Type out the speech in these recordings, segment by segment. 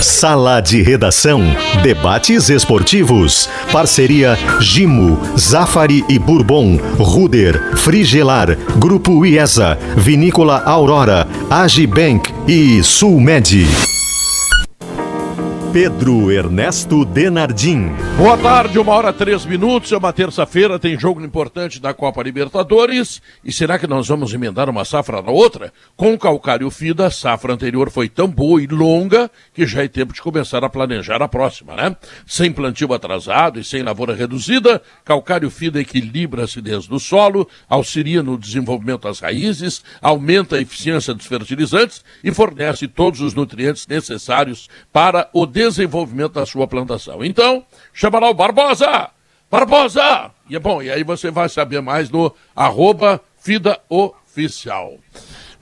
Sala de Redação. Debates esportivos. Parceria Gimo, Zafari e Bourbon, Ruder, Frigelar, Grupo IESA, Vinícola Aurora, Agibank e Sulmed. Pedro Ernesto Denardim. Boa tarde, uma hora três minutos. É uma terça-feira, tem jogo importante da Copa Libertadores. E será que nós vamos emendar uma safra na outra? Com o Calcário Fida, a safra anterior foi tão boa e longa que já é tempo de começar a planejar a próxima, né? Sem plantio atrasado e sem lavoura reduzida, Calcário Fida equilibra a acidez do solo, auxilia no desenvolvimento das raízes, aumenta a eficiência dos fertilizantes e fornece todos os nutrientes necessários para o desenvolvimento desenvolvimento da sua plantação. Então, chama lá o Barbosa! Barbosa! E é bom, e aí você vai saber mais no arroba Fida Oficial.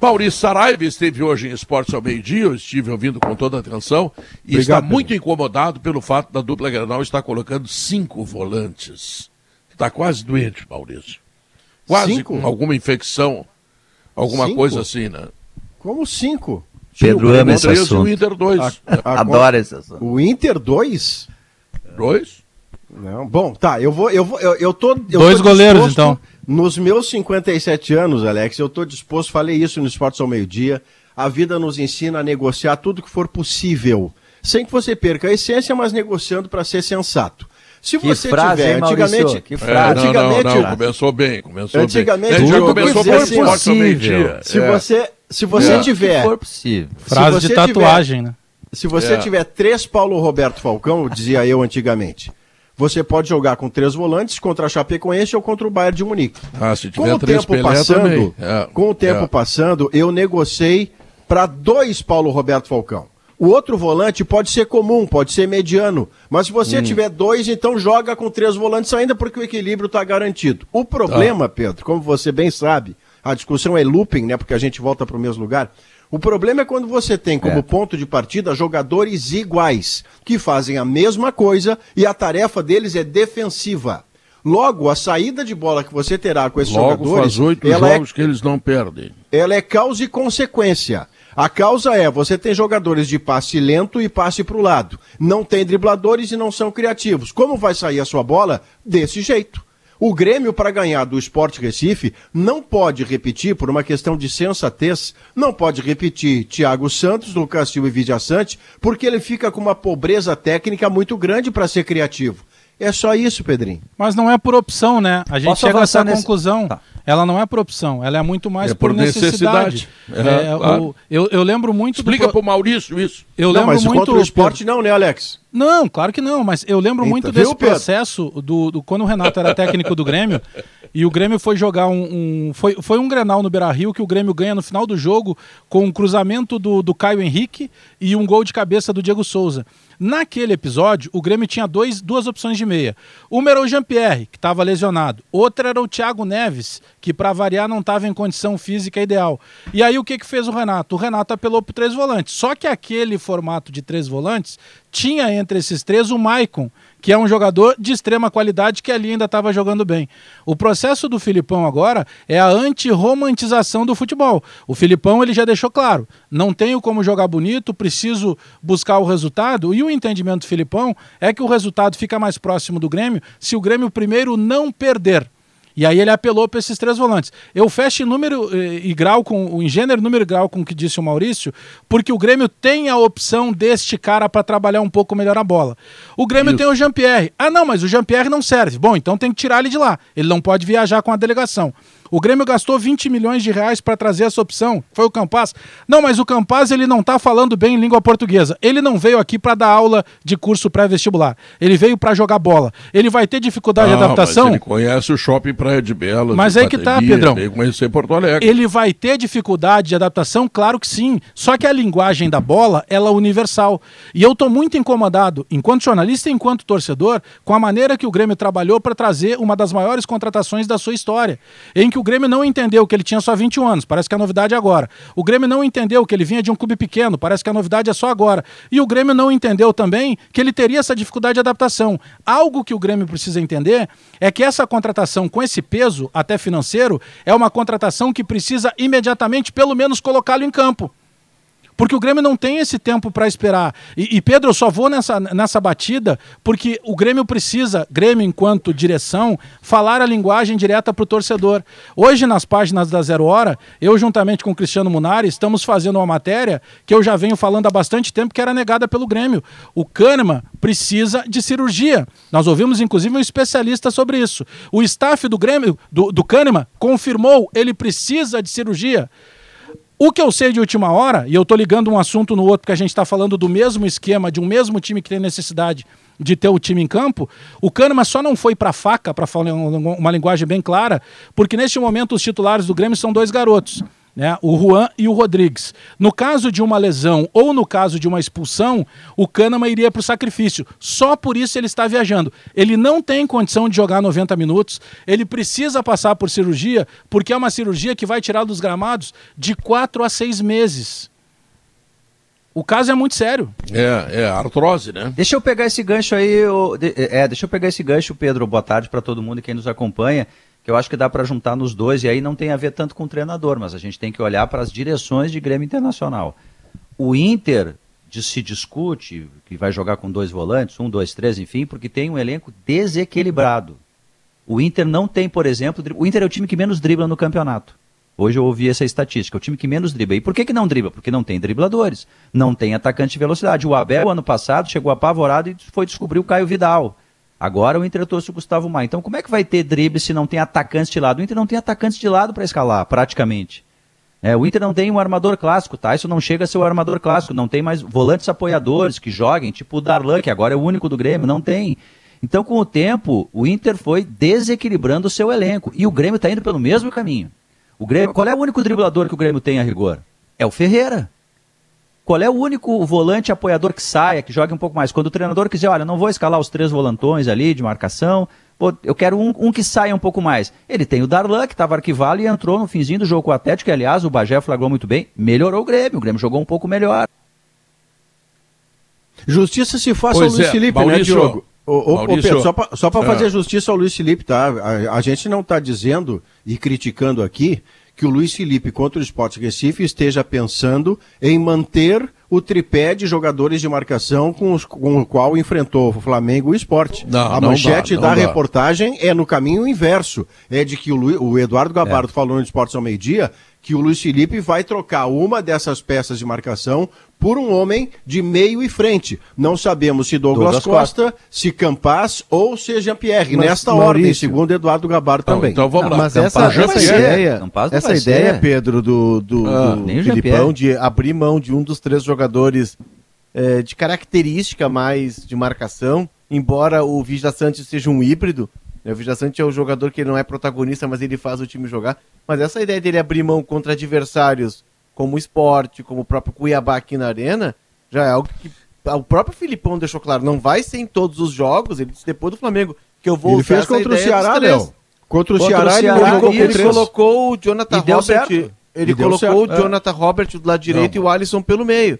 Maurício Saraiva esteve hoje em Esportes ao meio-dia, eu estive ouvindo com toda atenção, e Obrigado, está muito incomodado pelo fato da dupla Granal estar colocando cinco volantes. Está quase doente, Maurício. Quase cinco? com alguma infecção, alguma cinco? coisa assim, né? Como cinco? Pedro ama esse assunto. o Inter 2. Adora esse assunto. O Inter 2? 2? Não, bom, tá, eu vou, eu vou, eu, eu tô... Eu Dois tô goleiros, então. Nos meus 57 anos, Alex, eu tô disposto, falei isso no Esportes ao Meio Dia, a vida nos ensina a negociar tudo que for possível, sem que você perca a essência, mas negociando para ser sensato. Se que você frase, tiver, hein, antigamente, que frase. É, antigamente, não, não, não, começou bem, começou antigamente, bem. Antigamente, já começou bem, possível. Se é. você se você é. tiver. Se for possível. Frase de tatuagem, tiver, né? Se você é. tiver três Paulo Roberto Falcão, dizia eu antigamente, você pode jogar com três volantes contra a Chapecoense ou contra o Bayern de Munique. Ah, se tiver com o três tempo passando, é. com o tempo é. passando, eu negociei para dois Paulo Roberto Falcão. O outro volante pode ser comum, pode ser mediano. Mas se você hum. tiver dois, então joga com três volantes ainda, porque o equilíbrio está garantido. O problema, tá. Pedro, como você bem sabe, a discussão é looping, né? Porque a gente volta para o mesmo lugar. O problema é quando você tem como é. ponto de partida jogadores iguais, que fazem a mesma coisa e a tarefa deles é defensiva. Logo, a saída de bola que você terá com esses Logo jogadores. Faz oito é jogos é, que eles não perdem. Ela é causa e consequência. A causa é, você tem jogadores de passe lento e passe para o lado. Não tem dribladores e não são criativos. Como vai sair a sua bola? Desse jeito. O Grêmio, para ganhar do Esporte Recife, não pode repetir, por uma questão de sensatez, não pode repetir Thiago Santos, Lucas Silva e Vidia Sante, porque ele fica com uma pobreza técnica muito grande para ser criativo. É só isso, Pedrinho. Mas não é por opção, né? A gente Posso chega a essa nesse... conclusão. Tá. Ela não é por opção, ela é muito mais é por, por, necessidade. necessidade. É, é, claro. o, eu, eu lembro muito. Explica do... para o Maurício isso. Eu não, lembro mas muito. Contra o esporte, não, né, Alex? Não, claro que não, mas eu lembro Eita, muito desse viu, processo do, do, quando o Renato era técnico do Grêmio e o Grêmio foi jogar um. um foi, foi um Grenal no Beira Rio que o Grêmio ganha no final do jogo com um cruzamento do, do Caio Henrique e um gol de cabeça do Diego Souza. Naquele episódio, o Grêmio tinha dois, duas opções de meia. Uma era o Jean-Pierre, que estava lesionado. Outra era o Thiago Neves, que para variar não estava em condição física ideal. E aí o que, que fez o Renato? O Renato apelou por três volantes. Só que aquele formato de três volantes tinha entre esses três o Maicon, que é um jogador de extrema qualidade que ali ainda estava jogando bem. O processo do Filipão agora é a anti-romantização do futebol. O Filipão ele já deixou claro, não tenho como jogar bonito, preciso buscar o resultado, e o entendimento do Filipão é que o resultado fica mais próximo do Grêmio se o Grêmio primeiro não perder. E aí ele apelou para esses três volantes. Eu fecho em número eh, e grau com em gênero, número e grau com o que disse o Maurício, porque o Grêmio tem a opção deste cara para trabalhar um pouco melhor a bola. O Grêmio Isso. tem o Jean-Pierre. Ah, não, mas o Jean-Pierre não serve. Bom, então tem que tirar ele de lá. Ele não pode viajar com a delegação. O Grêmio gastou 20 milhões de reais para trazer essa opção. Foi o Campaz. Não, mas o Campaz ele não está falando bem língua portuguesa. Ele não veio aqui para dar aula de curso pré-vestibular. Ele veio para jogar bola. Ele vai ter dificuldade de adaptação. ele conhece o shopping Praia de Belas. Mas aí que tá, Pedrão. Ele conhecer Porto Alegre. Ele vai ter dificuldade de adaptação? Claro que sim. Só que a linguagem da bola, ela é universal. E eu estou muito incomodado, enquanto jornalista e enquanto torcedor, com a maneira que o Grêmio trabalhou para trazer uma das maiores contratações da sua história, em que o Grêmio não entendeu que ele tinha só 21 anos, parece que a novidade é agora. O Grêmio não entendeu que ele vinha de um clube pequeno, parece que a novidade é só agora. E o Grêmio não entendeu também que ele teria essa dificuldade de adaptação. Algo que o Grêmio precisa entender é que essa contratação com esse peso, até financeiro, é uma contratação que precisa imediatamente, pelo menos, colocá-lo em campo. Porque o Grêmio não tem esse tempo para esperar. E, e, Pedro, eu só vou nessa, nessa batida porque o Grêmio precisa, Grêmio enquanto direção, falar a linguagem direta para o torcedor. Hoje, nas páginas da Zero Hora, eu juntamente com o Cristiano Munari, estamos fazendo uma matéria que eu já venho falando há bastante tempo que era negada pelo Grêmio. O Kahneman precisa de cirurgia. Nós ouvimos, inclusive, um especialista sobre isso. O staff do Grêmio, do, do Kahneman, confirmou, ele precisa de cirurgia. O que eu sei de última hora, e eu estou ligando um assunto no outro, porque a gente está falando do mesmo esquema, de um mesmo time que tem necessidade de ter o time em campo, o Kahneman só não foi para faca, para falar uma linguagem bem clara, porque neste momento os titulares do Grêmio são dois garotos né, o Juan e o Rodrigues. No caso de uma lesão ou no caso de uma expulsão, o Kahneman iria para o sacrifício. Só por isso ele está viajando. Ele não tem condição de jogar 90 minutos, ele precisa passar por cirurgia, porque é uma cirurgia que vai tirar dos gramados de 4 a 6 meses. O caso é muito sério. É, é artrose, né? Deixa eu pegar esse gancho aí, é, deixa eu pegar esse gancho, Pedro. Boa tarde para todo mundo e quem nos acompanha que eu acho que dá para juntar nos dois, e aí não tem a ver tanto com o treinador, mas a gente tem que olhar para as direções de Grêmio Internacional. O Inter de, se discute que vai jogar com dois volantes, um, dois, três, enfim, porque tem um elenco desequilibrado. O Inter não tem, por exemplo, o Inter é o time que menos dribla no campeonato. Hoje eu ouvi essa estatística, é o time que menos dribla. E por que, que não dribla? Porque não tem dribladores, não tem atacante de velocidade. O Abel, ano passado, chegou apavorado e foi descobrir o Caio Vidal. Agora o Inter trouxe o Gustavo Maia. Então como é que vai ter drible se não tem atacantes de lado? O Inter não tem atacantes de lado para escalar, praticamente. É, o Inter não tem um armador clássico, tá? Isso não chega a ser o armador clássico. Não tem mais volantes apoiadores que joguem, tipo o Darlan, que agora é o único do Grêmio. Não tem. Então, com o tempo, o Inter foi desequilibrando o seu elenco. E o Grêmio está indo pelo mesmo caminho. O Grêmio, qual é o único driblador que o Grêmio tem a rigor? É o Ferreira. Qual é o único volante apoiador que saia, que jogue um pouco mais? Quando o treinador quiser, olha, não vou escalar os três volantões ali de marcação, eu quero um, um, que saia um pouco mais. Ele tem o Darlan, que estava arquivado e entrou no finzinho do jogo com o Atlético, que aliás o Bagé flagrou muito bem, melhorou o Grêmio, o Grêmio jogou um pouco melhor. Justiça se faça pois ao Luiz é, Felipe, né, Maurício, né, Diogo? Ô, ô, Pedro, só para é. fazer justiça ao Luiz Felipe, tá? A, a gente não está dizendo e criticando aqui que o Luiz Felipe contra o Sport Recife esteja pensando em manter o tripé de jogadores de marcação com, os, com o qual enfrentou o Flamengo e o esporte. Não, a manchete dá, da dá. reportagem é no caminho inverso. É de que o, Lu, o Eduardo Gabardo é. falou no Esportes ao meio-dia que o Luiz Felipe vai trocar uma dessas peças de marcação por um homem de meio e frente. Não sabemos se Douglas, Douglas Costa, Costa, se Campaz ou se Jean-Pierre. Nesta Maurício. ordem, segundo Eduardo Gabardo então, também. Então vamos lá. Mas essa, essa ideia, essa ideia Pedro, do, do, ah, do Filipão, de abrir mão de um dos três jogadores é, de característica mais de marcação, embora o Vija Santos seja um híbrido, o Vija Santos é o jogador que não é protagonista, mas ele faz o time jogar. Mas essa ideia dele abrir mão contra adversários como o esporte, como o próprio Cuiabá aqui na Arena, já é algo que o próprio Filipão deixou claro. Não vai ser em todos os jogos, ele disse depois do Flamengo, que eu vou ele fez contra o Ceará, Léo. Contra o Ceará, o Ceará ele, ele colocou o Jonathan Robert. Ele colocou o é. Jonathan Robert do lado direito não. e o Alisson pelo meio.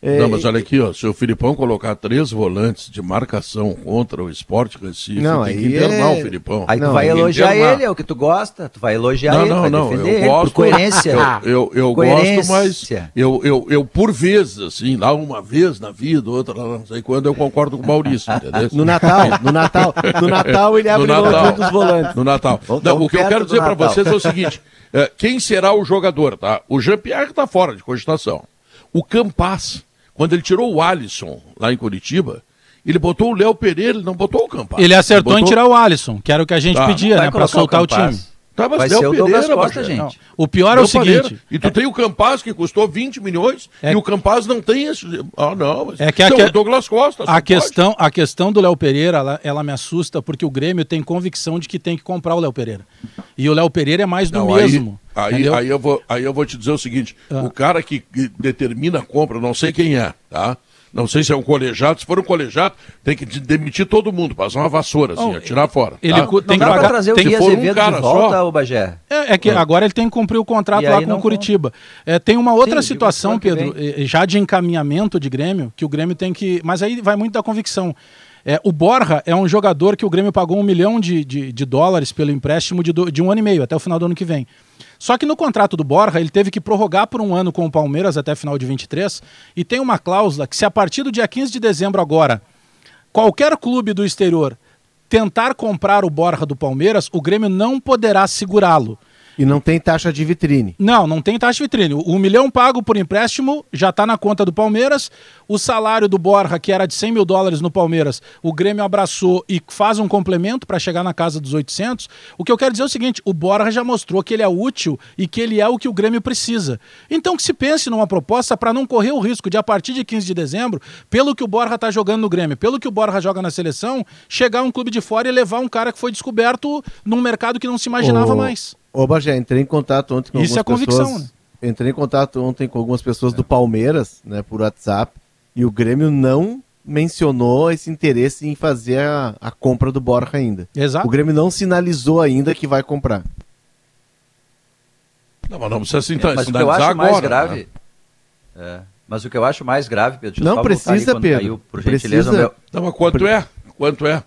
É, não, mas olha aqui, ó, se o Filipão colocar três volantes de marcação contra o esporte Recife, não, tem que internar é... o Filipão. Aí não, tu vai elogiar internar. ele, é o que tu gosta, tu vai elogiar não, ele, não, vai não, defender eu ele, gosto, por coerência. Eu, eu, eu coerência. gosto, mas eu, eu, eu, por vezes, assim, lá uma vez na vida, outra lá não sei quando, eu concordo com o Maurício, entendeu? no Natal, no Natal, no Natal ele abre mão dos volantes. No Natal. Não, o que eu quero dizer para vocês é o seguinte, é, quem será o jogador, tá? O Jean-Pierre está fora de cogitação. O Campas quando ele tirou o Alisson lá em Curitiba, ele botou o Léo Pereira, ele não botou o Campaz. Ele acertou ele botou... em tirar o Alisson, que era o que a gente tá. pedia, né, para soltar o, o time. Tá, vai ser o Douglas Costa, gente. Não. O pior é o seguinte... E tu tem o Campaz, que custou 20 milhões, é... e o Campaz não tem esse... Ah, não. É que então, a, que... Douglas Costa. A questão, a questão do Léo Pereira, ela, ela, me assusta, porque o Grêmio tem convicção de que tem que comprar o Léo Pereira. E o Léo Pereira é mais do não, mesmo. Aí, aí, aí, eu vou, aí eu vou te dizer o seguinte, ah. o cara que determina a compra, não sei quem é, tá? Não sei se é um colegiado. Se for um colegiado, tem que demitir todo mundo, passar uma vassoura, assim, oh, tirar fora. Ele tá? tem que pagar, trazer tem o que for um cara de volta, só. Bagé. É, é que é. agora ele tem que cumprir o contrato lá com o Curitiba. É, tem uma outra Sim, situação, Pedro, já de encaminhamento de Grêmio, que o Grêmio tem que. Mas aí vai muito da convicção. É, o Borja é um jogador que o Grêmio pagou um milhão de, de, de dólares pelo empréstimo de, do, de um ano e meio, até o final do ano que vem. Só que no contrato do Borja, ele teve que prorrogar por um ano com o Palmeiras até final de 23, e tem uma cláusula que se a partir do dia 15 de dezembro agora, qualquer clube do exterior tentar comprar o Borja do Palmeiras, o Grêmio não poderá segurá-lo. E não tem taxa de vitrine. Não, não tem taxa de vitrine. O milhão pago por empréstimo já está na conta do Palmeiras. O salário do Borja, que era de 100 mil dólares no Palmeiras, o Grêmio abraçou e faz um complemento para chegar na casa dos 800. O que eu quero dizer é o seguinte: o Borja já mostrou que ele é útil e que ele é o que o Grêmio precisa. Então que se pense numa proposta para não correr o risco de, a partir de 15 de dezembro, pelo que o Borja está jogando no Grêmio, pelo que o Borja joga na seleção, chegar um clube de fora e levar um cara que foi descoberto num mercado que não se imaginava oh. mais. Ô, Bagé, entrei em contato ontem com Isso algumas é convicção, pessoas. Né? Entrei em contato ontem com algumas pessoas é. do Palmeiras, né, por WhatsApp, e o Grêmio não mencionou esse interesse em fazer a, a compra do Borja ainda. Exato. O Grêmio não sinalizou ainda que vai comprar. Não, mas não precisa sinalizar, é, mas o que eu acho agora, mais grave. Né? É, mas o que eu acho mais grave, Pedro, não precisa, Pedro. Caiu, por gentileza, precisa... meu... Não, mas quanto é? Quanto é?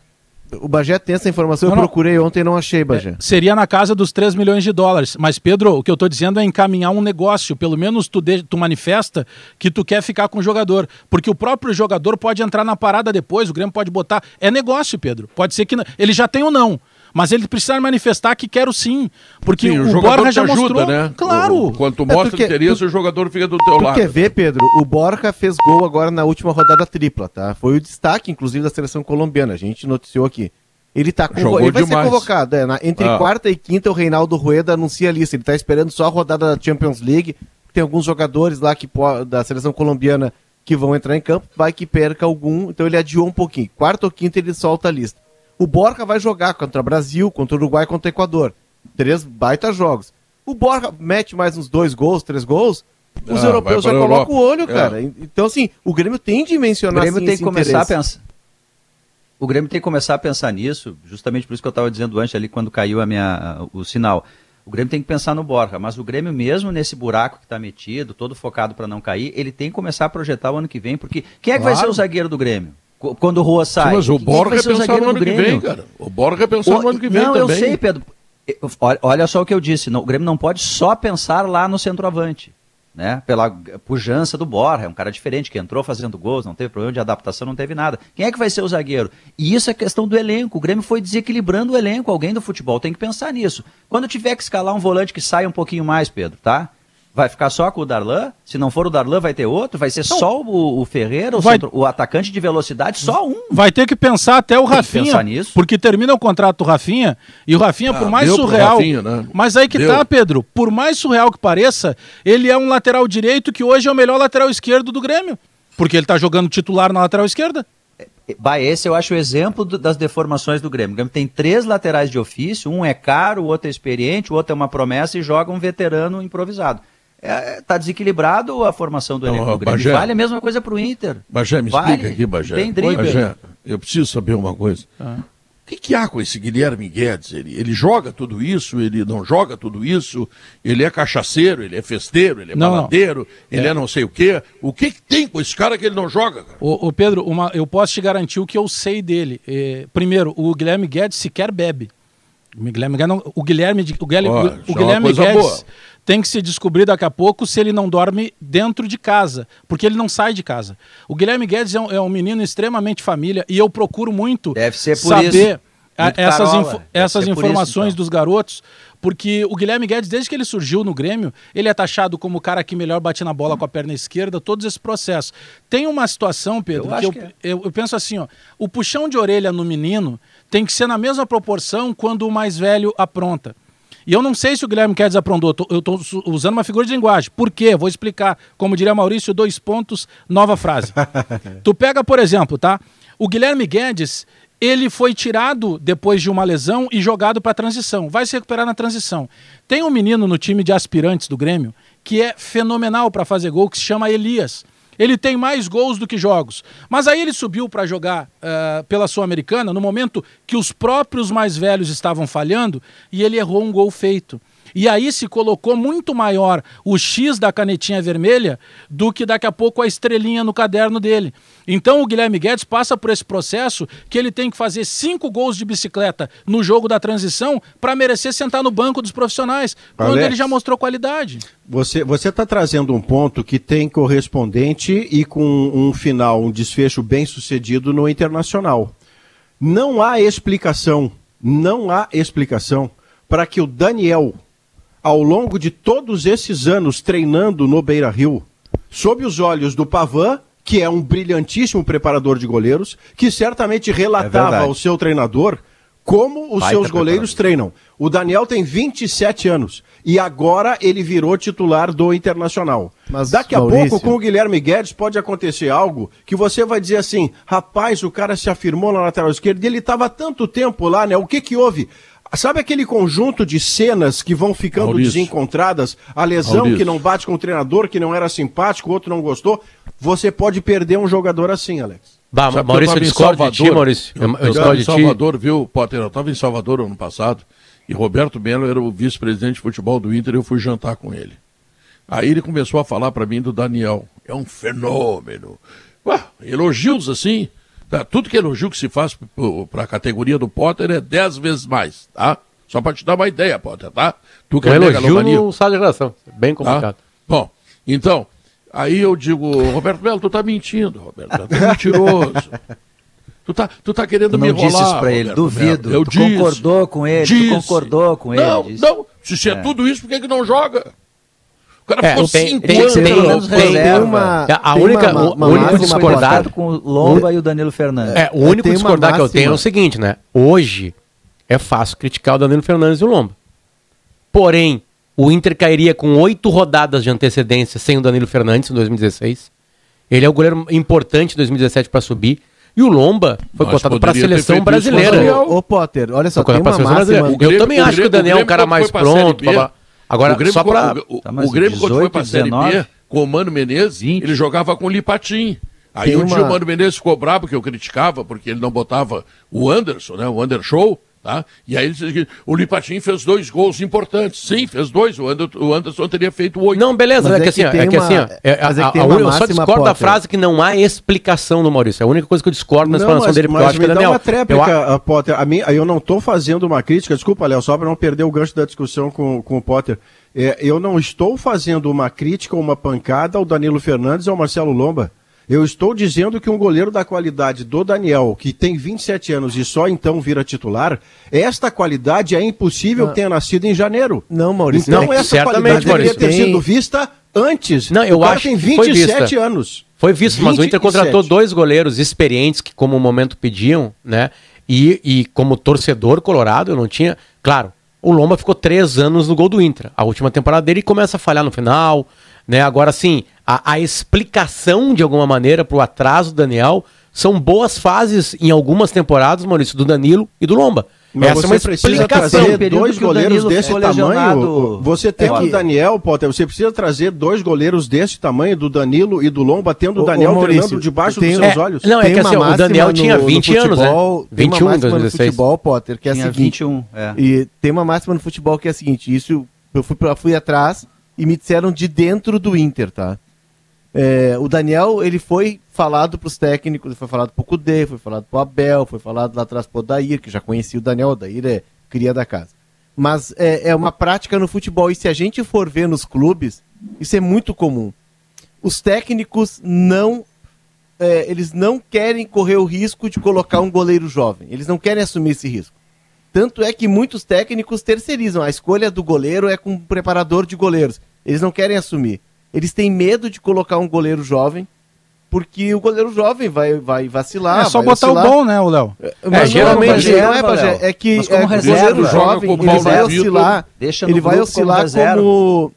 O Bagé tem essa informação, não, eu procurei não. ontem e não achei, Bagé. É, seria na casa dos 3 milhões de dólares. Mas, Pedro, o que eu estou dizendo é encaminhar um negócio. Pelo menos tu, de, tu manifesta que tu quer ficar com o jogador. Porque o próprio jogador pode entrar na parada depois, o Grêmio pode botar. É negócio, Pedro. Pode ser que. Ele já tem ou não. Mas ele precisa manifestar que quero sim. Porque sim, o, o Borja já ajuda, mostrou. Né? Claro. O, quanto mostra é porque, interesse, tu, o jogador fica do teu tu lado. quer ver, Pedro? O Borja fez gol agora na última rodada tripla, tá? Foi o destaque, inclusive, da seleção colombiana. A gente noticiou aqui. Ele, tá com... ele vai demais. ser convocado. É, na... entre ah. quarta e quinta, o Reinaldo Rueda anuncia a lista. Ele está esperando só a rodada da Champions League. Tem alguns jogadores lá que da seleção colombiana que vão entrar em campo. Vai que perca algum, então ele adiou um pouquinho. Quarta ou quinta, ele solta a lista. O Borja vai jogar contra o Brasil, contra o Uruguai, contra o Equador. Três baita jogos. O Borja mete mais uns dois gols, três gols. Os ah, europeus já colocam o olho, é. cara. Então, assim, o Grêmio tem de mencionar O Grêmio assim, tem que começar interesse. a pensar o Grêmio tem que começar a pensar nisso, justamente por isso que eu estava dizendo antes ali, quando caiu a minha, o sinal. O Grêmio tem que pensar no Borja, mas o Grêmio, mesmo nesse buraco que está metido, todo focado para não cair, ele tem que começar a projetar o ano que vem, porque quem é que claro. vai ser o zagueiro do Grêmio? Quando o Rua sai. Mas o Borja é pensar no ano que vem, cara. O Borja é pensar no ano que vem não, também. Não, eu sei, Pedro. Olha só o que eu disse. o Grêmio não pode só pensar lá no centroavante né? Pela pujança do Borja, é um cara diferente, que entrou fazendo gols, não teve problema de adaptação, não teve nada. Quem é que vai ser o zagueiro? E isso é questão do elenco. O Grêmio foi desequilibrando o elenco. Alguém do futebol tem que pensar nisso. Quando tiver que escalar um volante que saia um pouquinho mais, Pedro, tá? Vai ficar só com o Darlan? Se não for o Darlan, vai ter outro? Vai ser não. só o, o Ferreira, o, vai... centro, o, atacante de velocidade, só um? Vai ter que pensar até o Rafinha. nisso. Porque termina o contrato do Rafinha, e o Rafinha, ah, por mais surreal. Rafinha, né? Mas aí que deu. tá, Pedro. Por mais surreal que pareça, ele é um lateral direito que hoje é o melhor lateral esquerdo do Grêmio. Porque ele tá jogando titular na lateral esquerda. Bah, esse eu acho o exemplo do, das deformações do Grêmio. O Grêmio tem três laterais de ofício, um é caro, o outro é experiente, o outro é uma promessa e joga um veterano improvisado é, tá desequilibrado a formação do elenco do Grêmio. Bagé, vale a mesma coisa para o Inter. Bagé, me vale. explica aqui, Bagé. Tem Bagé, eu preciso saber uma coisa. Ah. O que, que, há com esse Guilherme Guedes? Ele, ele joga tudo isso, ele não joga tudo isso, ele é cachaceiro, ele é festeiro, ele é não, baladeiro, não. ele é. é. não sei o quê. O que, que, tem com esse cara que ele não joga? Cara? O, Pedro, uma, eu posso te garantir o que eu sei dele. É, primeiro, o Guilherme Guedes sequer bebe. O Guilherme, o Guilherme, o Guilherme, oh, o Guilherme Guedes boa tem que se descobrir daqui a pouco se ele não dorme dentro de casa, porque ele não sai de casa. O Guilherme Guedes é um, é um menino extremamente família e eu procuro muito saber isso. essas, info essas informações isso, então. dos garotos, porque o Guilherme Guedes, desde que ele surgiu no Grêmio, ele é taxado como o cara que melhor bate na bola com a perna esquerda, todos esses processos. Tem uma situação, Pedro, eu que, eu, que é. eu, eu penso assim, ó, o puxão de orelha no menino tem que ser na mesma proporção quando o mais velho apronta. E eu não sei se o Guilherme Guedes aprontou, eu estou usando uma figura de linguagem. Por quê? Vou explicar. Como diria Maurício, dois pontos, nova frase. tu pega, por exemplo, tá? O Guilherme Guedes, ele foi tirado depois de uma lesão e jogado para a transição. Vai se recuperar na transição. Tem um menino no time de aspirantes do Grêmio que é fenomenal para fazer gol, que se chama Elias. Ele tem mais gols do que jogos. Mas aí ele subiu para jogar uh, pela Sul-Americana no momento que os próprios mais velhos estavam falhando e ele errou um gol feito. E aí se colocou muito maior o X da canetinha vermelha do que daqui a pouco a estrelinha no caderno dele. Então o Guilherme Guedes passa por esse processo que ele tem que fazer cinco gols de bicicleta no jogo da transição para merecer sentar no banco dos profissionais, quando Alex, ele já mostrou qualidade. Você está trazendo um ponto que tem correspondente e com um final, um desfecho bem sucedido no Internacional. Não há explicação, não há explicação para que o Daniel, ao longo de todos esses anos treinando no Beira Rio, sob os olhos do Pavan, que é um brilhantíssimo preparador de goleiros, que certamente relatava é ao seu treinador como os Vai seus goleiros treinam. O Daniel tem 27 anos e agora ele virou titular do Internacional. Mas, Daqui a Maurício... pouco, com o Guilherme Guedes, pode acontecer algo que você vai dizer assim: rapaz, o cara se afirmou na lateral esquerda e ele estava tanto tempo lá, né? O que que houve? Sabe aquele conjunto de cenas que vão ficando Maurício. desencontradas? A lesão Maurício. que não bate com o treinador, que não era simpático, o outro não gostou. Você pode perder um jogador assim, Alex. Bah, Sabe Maurício, eu discordo de ti, Maurício. Eu, eu, eu estava em Salvador, viu, Potter? Eu estava em Salvador ano passado e Roberto Melo era o vice-presidente de futebol do Inter e eu fui jantar com ele. Aí ele começou a falar para mim do Daniel. É um fenômeno. Ué, elogios assim. Tá, tudo que elogio que se faz para a categoria do Potter é dez vezes mais, tá? Só para te dar uma ideia, Potter, tá? Tu que é elogio não sai de relação. Bem tá? complicado. Tá? Bom, então, aí eu digo, Roberto Melo, tu tá mentindo, Roberto, tu é mentiroso. Tu tá, tu tá querendo tu não me enrolar. disse isso pra ele, duvido. Eu tu disse, concordou com ele, disse. tu concordou com ele. Não, disse. não. Se é, é tudo isso, por que, que não joga? Cara é, ficou tem, cinco tem, anos. Tem, tem, tem uma, é, a única, uma, uma, o único discordar com o Lomba e o Danilo Fernandes. É, o único discordar que eu tenho é o seguinte, né? Hoje é fácil criticar o Danilo Fernandes e o Lomba. Porém, o Inter cairia com oito rodadas de antecedência sem o Danilo Fernandes em 2016. Ele é o goleiro importante em 2017 para subir. E o Lomba foi Mas cotado para a seleção brasileira. Ô, Potter, olha só, tem uma máxima... Eu também acho que o Daniel é um cara mais pronto. Agora, o Grêmio, só pra... o, tá, o Grêmio 18, quando foi para a Série B, com o Mano Menezes, 20. ele jogava com o Lipatim. Aí um uma... dia o Mano Menezes ficou bravo, porque eu criticava, porque ele não botava o Anderson, né, o Anderson, Tá? E aí o Lipatim fez dois gols importantes. Sim, fez dois. O Anderson, o Anderson teria feito oito. Não, beleza. É, é, que assim, é que assim, é, é, a, a, a, eu só discordo da frase que não há explicação do Maurício. É a única coisa que eu discordo na explanação dele, porque eu acho que Daniel. Uma tréplica, eu... Potter. A mim, eu não estou fazendo uma crítica, desculpa, Léo, só para não perder o gancho da discussão com, com o Potter. É, eu não estou fazendo uma crítica ou uma pancada ao Danilo Fernandes ou ao Marcelo Lomba. Eu estou dizendo que um goleiro da qualidade do Daniel, que tem 27 anos e só então vira titular, esta qualidade é impossível que tenha nascido em janeiro. Não, Maurício. Então não, essa qualidade deveria ter tem... sido vista antes. Não, eu acho tem 27 anos. Foi visto, 27. mas o Inter contratou dois goleiros experientes que, como o momento pediam, né? E, e como torcedor colorado, eu não tinha. Claro, o Lomba ficou três anos no gol do Inter. A última temporada dele começa a falhar no final. Né? Agora, sim, a, a explicação, de alguma maneira, para o atraso do Daniel são boas fases em algumas temporadas, Maurício, do Danilo e do Lomba. Mas Essa é uma explicação. dois goleiros desse tamanho. Você tem é, o Daniel, Potter, você precisa trazer dois goleiros desse tamanho, do Danilo e do Lomba, tendo o Daniel treinando debaixo tem, dos seus é, olhos. Não, é que assim, o Daniel tinha 20 no anos, futebol, né? 21 em 2016. No futebol, Potter, que é a seguinte. 21, é. E tem uma máxima no futebol que é a seguinte, isso eu fui, fui atrás e me disseram de dentro do Inter, tá? É, o Daniel, ele foi falado para os técnicos, foi falado para o Cudê, foi falado para o Abel, foi falado lá atrás para o que já conhecia o Daniel, o Odair é cria da casa. Mas é, é uma prática no futebol, e se a gente for ver nos clubes, isso é muito comum. Os técnicos não é, eles não querem correr o risco de colocar um goleiro jovem. Eles não querem assumir esse risco. Tanto é que muitos técnicos terceirizam. A escolha do goleiro é com um preparador de goleiros. Eles não querem assumir. Eles têm medo de colocar um goleiro jovem, porque o goleiro jovem vai, vai vacilar. É só botar vacilar. o bom, né, o Léo? É, é geralmente não é, Pajé, é que é, o goleiro jovem ele vai oscilar. ele vai oscilar como, como,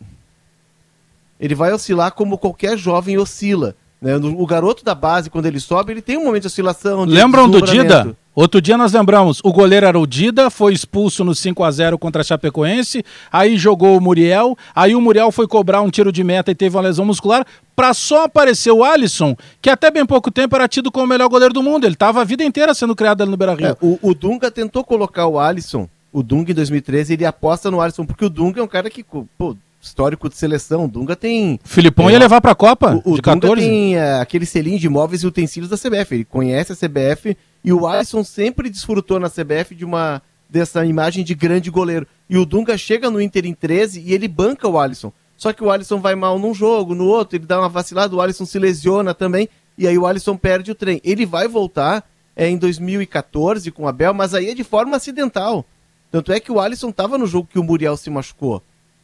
ele vai oscilar como qualquer jovem oscila. Né? O garoto da base, quando ele sobe, ele tem um momento de oscilação. De Lembram do Dida? Outro dia nós lembramos, o goleiro era o Dida, foi expulso no 5 a 0 contra a Chapecoense, aí jogou o Muriel, aí o Muriel foi cobrar um tiro de meta e teve uma lesão muscular, para só aparecer o Alisson, que até bem pouco tempo era tido como o melhor goleiro do mundo, ele estava a vida inteira sendo criado ali no Beira-Rio. É, o, o Dunga tentou colocar o Alisson o Dunga em 2013 ele aposta no Alisson, porque o Dunga é um cara que, pô, histórico de seleção. O Dunga tem. Filipão é, ia levar pra Copa? O, o de Dunga 14? tem é, aquele selinho de imóveis e utensílios da CBF. Ele conhece a CBF e o Alisson sempre desfrutou na CBF de uma dessa imagem de grande goleiro. E o Dunga chega no Inter em 13 e ele banca o Alisson. Só que o Alisson vai mal num jogo, no outro, ele dá uma vacilada, o Alisson se lesiona também, e aí o Alisson perde o trem. Ele vai voltar é, em 2014 com o Abel, mas aí é de forma acidental. Tanto é que o Alisson estava no jogo que o Muriel se machucou.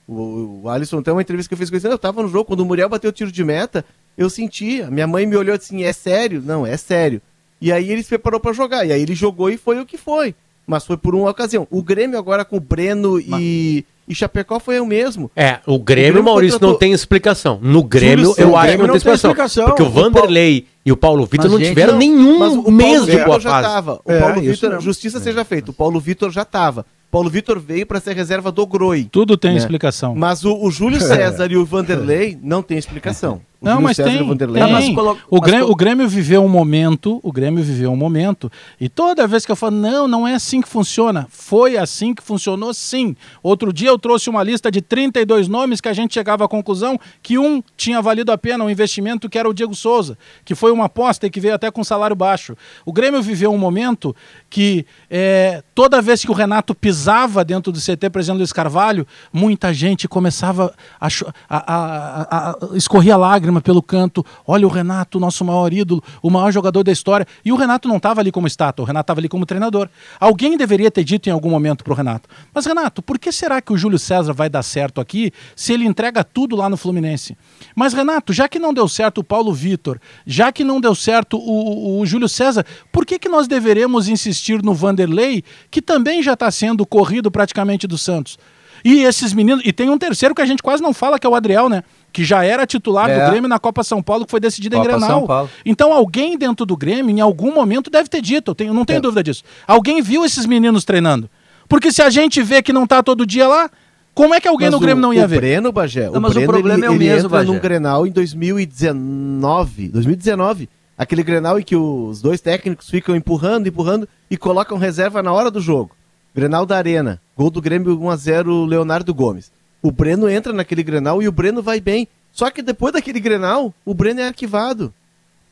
O, o Alisson tem uma entrevista que eu fiz com ele, eu estava no jogo, quando o Muriel bateu o tiro de meta, eu sentia. Minha mãe me olhou assim, é sério? Não, é sério. E aí ele se preparou para jogar, e aí ele jogou e foi o que foi. Mas foi por uma ocasião. O Grêmio agora com o Breno mas... e e Chapecó foi o mesmo. É, o Grêmio, o Grêmio Maurício, contratou... não tem explicação. No Grêmio, eu acho que não, tem explicação, explicação. Porque o Vanderlei e o Paulo Vitor não tiveram não, nenhum mês de boa já fase. Tava. O é, Paulo Vitor, justiça é. seja feita, o Paulo Vitor já estava. Paulo Vitor veio para ser reserva do Groi. Tudo tem né? explicação. Mas o, o Júlio César e o Vanderlei não tem explicação. O não, mas César tem, tem. Mas, o, Grêmio, o Grêmio viveu um momento, o Grêmio viveu um momento, e toda vez que eu falo, não, não é assim que funciona, foi assim que funcionou sim. Outro dia eu trouxe uma lista de 32 nomes que a gente chegava à conclusão que um tinha valido a pena um investimento que era o Diego Souza, que foi uma aposta e que veio até com salário baixo. O Grêmio viveu um momento que é, toda vez que o Renato pisava dentro do CT, por exemplo, Luiz Carvalho, muita gente começava a, a, a, a escorria lágrimas pelo canto. Olha o Renato, nosso maior ídolo, o maior jogador da história. E o Renato não estava ali como estátua, o Renato estava ali como treinador. Alguém deveria ter dito em algum momento para o Renato: Mas Renato, por que será que o Júlio César vai dar certo aqui se ele entrega tudo lá no Fluminense? Mas Renato, já que não deu certo o Paulo Vitor, já que não deu certo o, o, o Júlio César, por que, que nós deveremos insistir no Vanderlei, que também já está sendo corrido praticamente do Santos? E esses meninos. E tem um terceiro que a gente quase não fala, que é o Adriel, né? Que já era titular é. do Grêmio na Copa São Paulo, que foi decidida em Grenal. Então alguém dentro do Grêmio, em algum momento, deve ter dito, eu tenho, não tenho é. dúvida disso. Alguém viu esses meninos treinando. Porque se a gente vê que não tá todo dia lá, como é que alguém mas no Grêmio não ia o ver? O Breno, Bagé, não, o mas Breno, o problema ele, é o mesmo, entra Bagé. num Grenal em 2019, 2019, aquele Grenal em que os dois técnicos ficam empurrando, empurrando e colocam reserva na hora do jogo. Grenal da Arena. Gol do Grêmio 1x0, Leonardo Gomes. O Breno entra naquele Grenal e o Breno vai bem. Só que depois daquele Grenal, o Breno é arquivado.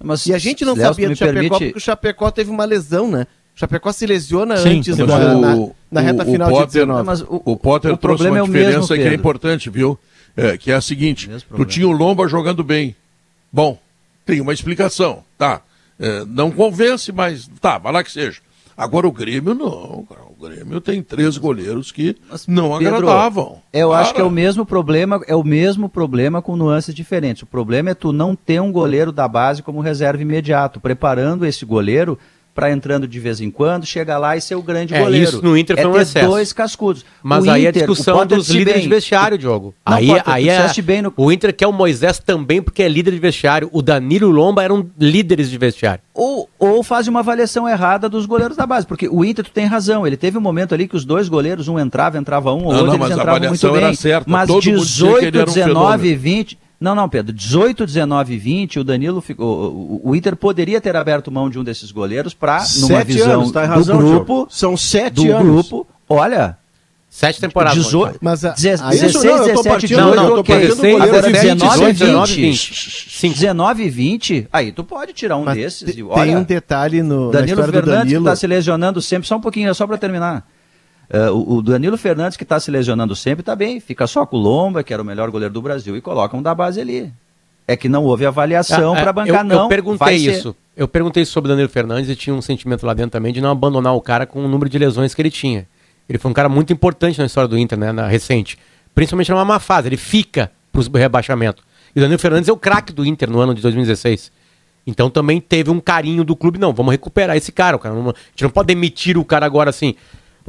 Mas, e a gente não sabia do Chapecó permite... porque o Chapecó teve uma lesão, né? O Chapecó se lesiona Sim, antes da, na, na, reta o, final o Potter, de 19. Mas o, o Potter o trouxe uma é diferença mesmo, que é importante, viu? É, que é a seguinte, tu tinha o Lomba jogando bem. Bom, tem uma explicação, tá? É, não convence, mas tá, vai lá que seja. Agora o Grêmio não, cara. O Grêmio tem três goleiros que Mas, não Pedro, agradavam. Eu acho que é o mesmo problema, é o mesmo problema com nuances diferentes. O problema é tu não ter um goleiro da base como reserva imediato, preparando esse goleiro para entrando de vez em quando, chegar lá e ser o grande é, goleiro. Isso no Inter foi é um excesso. dois cascudos. Mas o aí Inter, a discussão dos líderes bem. de vestiário, Diogo. Não, aí Potter, aí é, bem no... o Inter quer o Moisés também porque é líder de vestiário. O Danilo e o Lomba eram líderes de vestiário. Ou, ou faz uma avaliação errada dos goleiros da base, porque o Inter tu tem razão, ele teve um momento ali que os dois goleiros, um entrava, entrava um, ou outro, eles entravam muito bem. Certa. Mas Todo 18, 19 e 20 não, não, Pedro. 18, 19 e 20, o Danilo ficou. O, o Inter poderia ter aberto mão de um desses goleiros para, numa visão anos, tá razão, do grupo. São sete do anos. grupo. Olha. Sete temporadas. 18, mas a, 16, 17, 18, não, não, ok. 16, Agora 19 20. 20. 19 e 20, aí tu pode tirar um mas desses. Tem olha, um detalhe no Danilo Fernandes que está se lesionando sempre, só um pouquinho, é só para terminar. Uh, o, o, Danilo Fernandes, que está se lesionando sempre, está bem. Fica só com o Lomba, que era o melhor goleiro do Brasil, e colocam da base ali. É que não houve avaliação ah, para é, bancar, eu, não. Eu perguntei isso. Eu perguntei sobre o Danilo Fernandes e tinha um sentimento lá dentro também de não abandonar o cara com o número de lesões que ele tinha. Ele foi um cara muito importante na história do Inter, né, na recente. Principalmente numa má fase. Ele fica para o rebaixamento. E o Danilo Fernandes é o craque do Inter no ano de 2016. Então também teve um carinho do clube. Não, vamos recuperar esse cara. cara não, a gente não pode demitir o cara agora assim.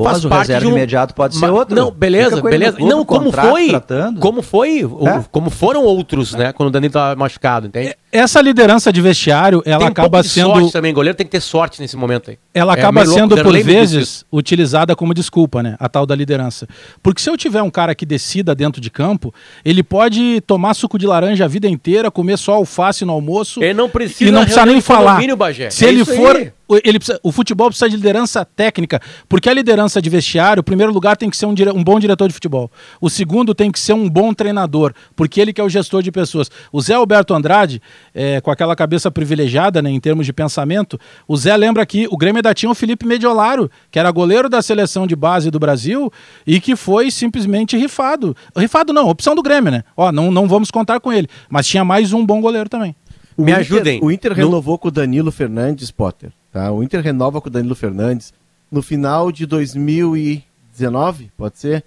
Faz o reserva de um... imediato pode ser outro. Não, beleza, beleza. Clube, não, como foi, tratando. como foi, é? como foram outros, né, quando o Danilo estava machucado, entende? É, essa liderança de vestiário, ela tem um acaba sendo. Sorte também, goleiro tem que ter sorte nesse momento aí. Ela é acaba sendo, por vezes, utilizada como desculpa, né? A tal da liderança. Porque se eu tiver um cara que decida dentro de campo, ele pode tomar suco de laranja a vida inteira, comer só alface no almoço. Ele não precisa, e não precisa nem falar. Se é ele for. Aí ele precisa, o futebol precisa de liderança técnica, porque a liderança de vestiário, o primeiro lugar tem que ser um, dire, um, bom diretor de futebol. O segundo tem que ser um bom treinador, porque ele que é o gestor de pessoas. O Zé Alberto Andrade, é, com aquela cabeça privilegiada né, em termos de pensamento, o Zé lembra que o Grêmio ainda tinha o Felipe Mediolaro, que era goleiro da seleção de base do Brasil e que foi simplesmente rifado. Rifado não, opção do Grêmio, né? Ó, não, não vamos contar com ele, mas tinha mais um bom goleiro também. O Me Inter, ajudem. O Inter renovou no... com o Danilo Fernandes, Potter. Tá? O Inter renova com o Danilo Fernandes. No final de 2019, pode ser,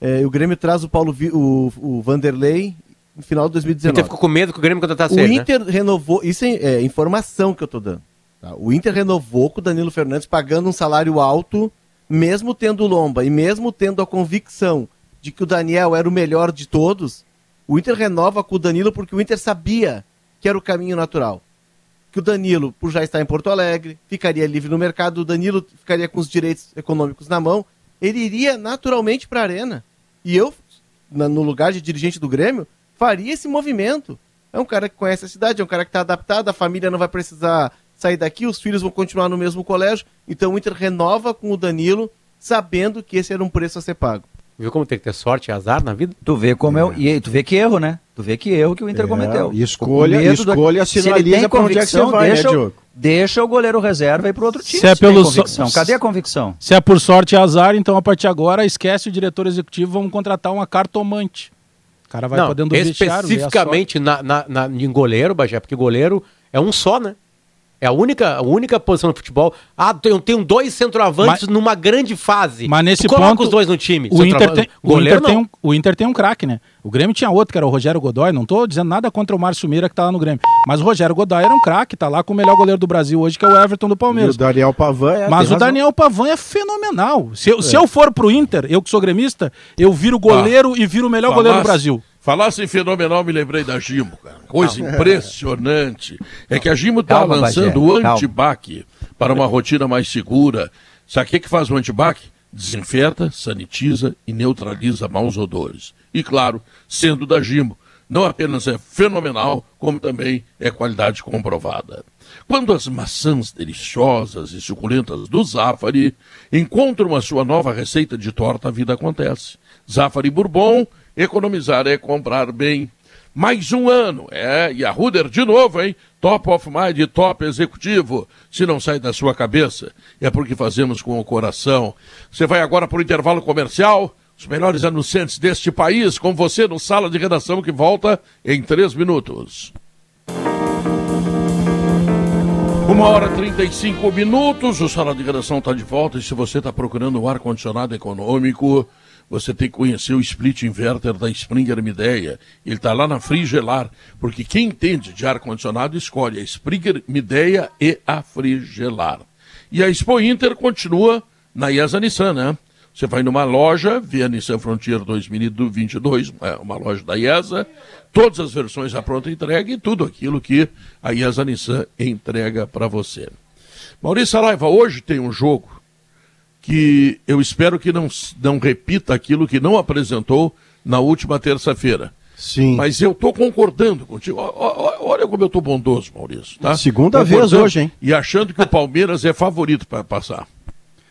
é, o Grêmio traz o Paulo Vi, o, o Vanderlei no final de 2019. O Inter ficou com medo que o Grêmio contratasse O ele, né? Inter né? renovou, isso é, é, informação que eu tô dando. Tá? O Inter renovou com o Danilo Fernandes pagando um salário alto, mesmo tendo Lomba e mesmo tendo a convicção de que o Daniel era o melhor de todos. O Inter renova com o Danilo porque o Inter sabia que era o caminho natural que o Danilo, por já estar em Porto Alegre, ficaria livre no mercado, o Danilo ficaria com os direitos econômicos na mão, ele iria naturalmente para a arena. E eu, no lugar de dirigente do Grêmio, faria esse movimento. É um cara que conhece a cidade, é um cara que está adaptado, a família não vai precisar sair daqui, os filhos vão continuar no mesmo colégio. Então o Inter renova com o Danilo, sabendo que esse era um preço a ser pago. Viu como tem que ter sorte e azar na vida? Tu vê como é. é e tu vê que erro, né? Tu vê que erro que o Inter é, cometeu. escolha, escolha do... sinaliza para onde é que você vai, deixa, né, Diogo? Deixa o goleiro reserva ir para outro time. Se é pelo so... Cadê a convicção? Se é por sorte e azar, então a partir de agora esquece o diretor executivo, vamos contratar uma cartomante. O cara vai Não, podendo especificamente na, na, na, em goleiro, Bagé, porque goleiro é um só, né? É a única, a única posição no futebol. Ah, eu tenho dois centroavantes mas, numa grande fase. Mas nesse tu coloca ponto, os dois no time. O Inter, tem, Goleiro, o, Inter tem um, o Inter tem um craque, né? O Grêmio tinha outro, que era o Rogério Godoy. Não tô dizendo nada contra o Márcio Mira, que tá lá no Grêmio. Mas o Rogério Godoy era um craque, tá lá com o melhor goleiro do Brasil hoje, que é o Everton do Palmeiras. E o Daniel Pavan é, Mas o Daniel Pavan é fenomenal. Se eu, é. se eu for pro Inter, eu que sou gremista, eu viro goleiro ah, e viro o melhor goleiro do Brasil. Falasse em fenomenal, me lembrei da Gimo, cara. Coisa calma. impressionante. É que a Gimo está lançando o antibac para uma rotina mais segura. Sabe o que, que faz o antibac? Desinfeta, sanitiza e neutraliza maus odores. E claro, sendo da Gimo, não apenas é fenomenal, como também é qualidade comprovada. Quando as maçãs deliciosas e suculentas do Zafari encontram a sua nova receita de torta, a vida acontece. Zafari Bourbon Economizar é comprar bem. Mais um ano, é, e a Ruder de novo, hein? Top of Mind, top executivo. Se não sai da sua cabeça, é porque fazemos com o coração. Você vai agora para o intervalo comercial. Os melhores anunciantes deste país, com você no Sala de Redação, que volta em três minutos. Uma hora e 35 minutos, o Sala de Redação está de volta. E se você está procurando um ar-condicionado econômico, você tem que conhecer o split inverter da Springer Mideia. Ele está lá na Frigelar, porque quem entende de ar-condicionado escolhe a Springer Mideia e a Frigelar. E a Expo Inter continua na IESA Nissan, né? Você vai numa loja, vê a Nissan Frontier 2022, é uma loja da IESA, todas as versões à pronta entrega e tudo aquilo que a IESA Nissan entrega para você. Maurício Araiva, hoje tem um jogo que eu espero que não, não repita aquilo que não apresentou na última terça-feira. Sim. Mas eu estou concordando contigo. Olha como eu estou bondoso, Maurício. Tá? Segunda vez hoje, hein? E achando que o Palmeiras é favorito para passar.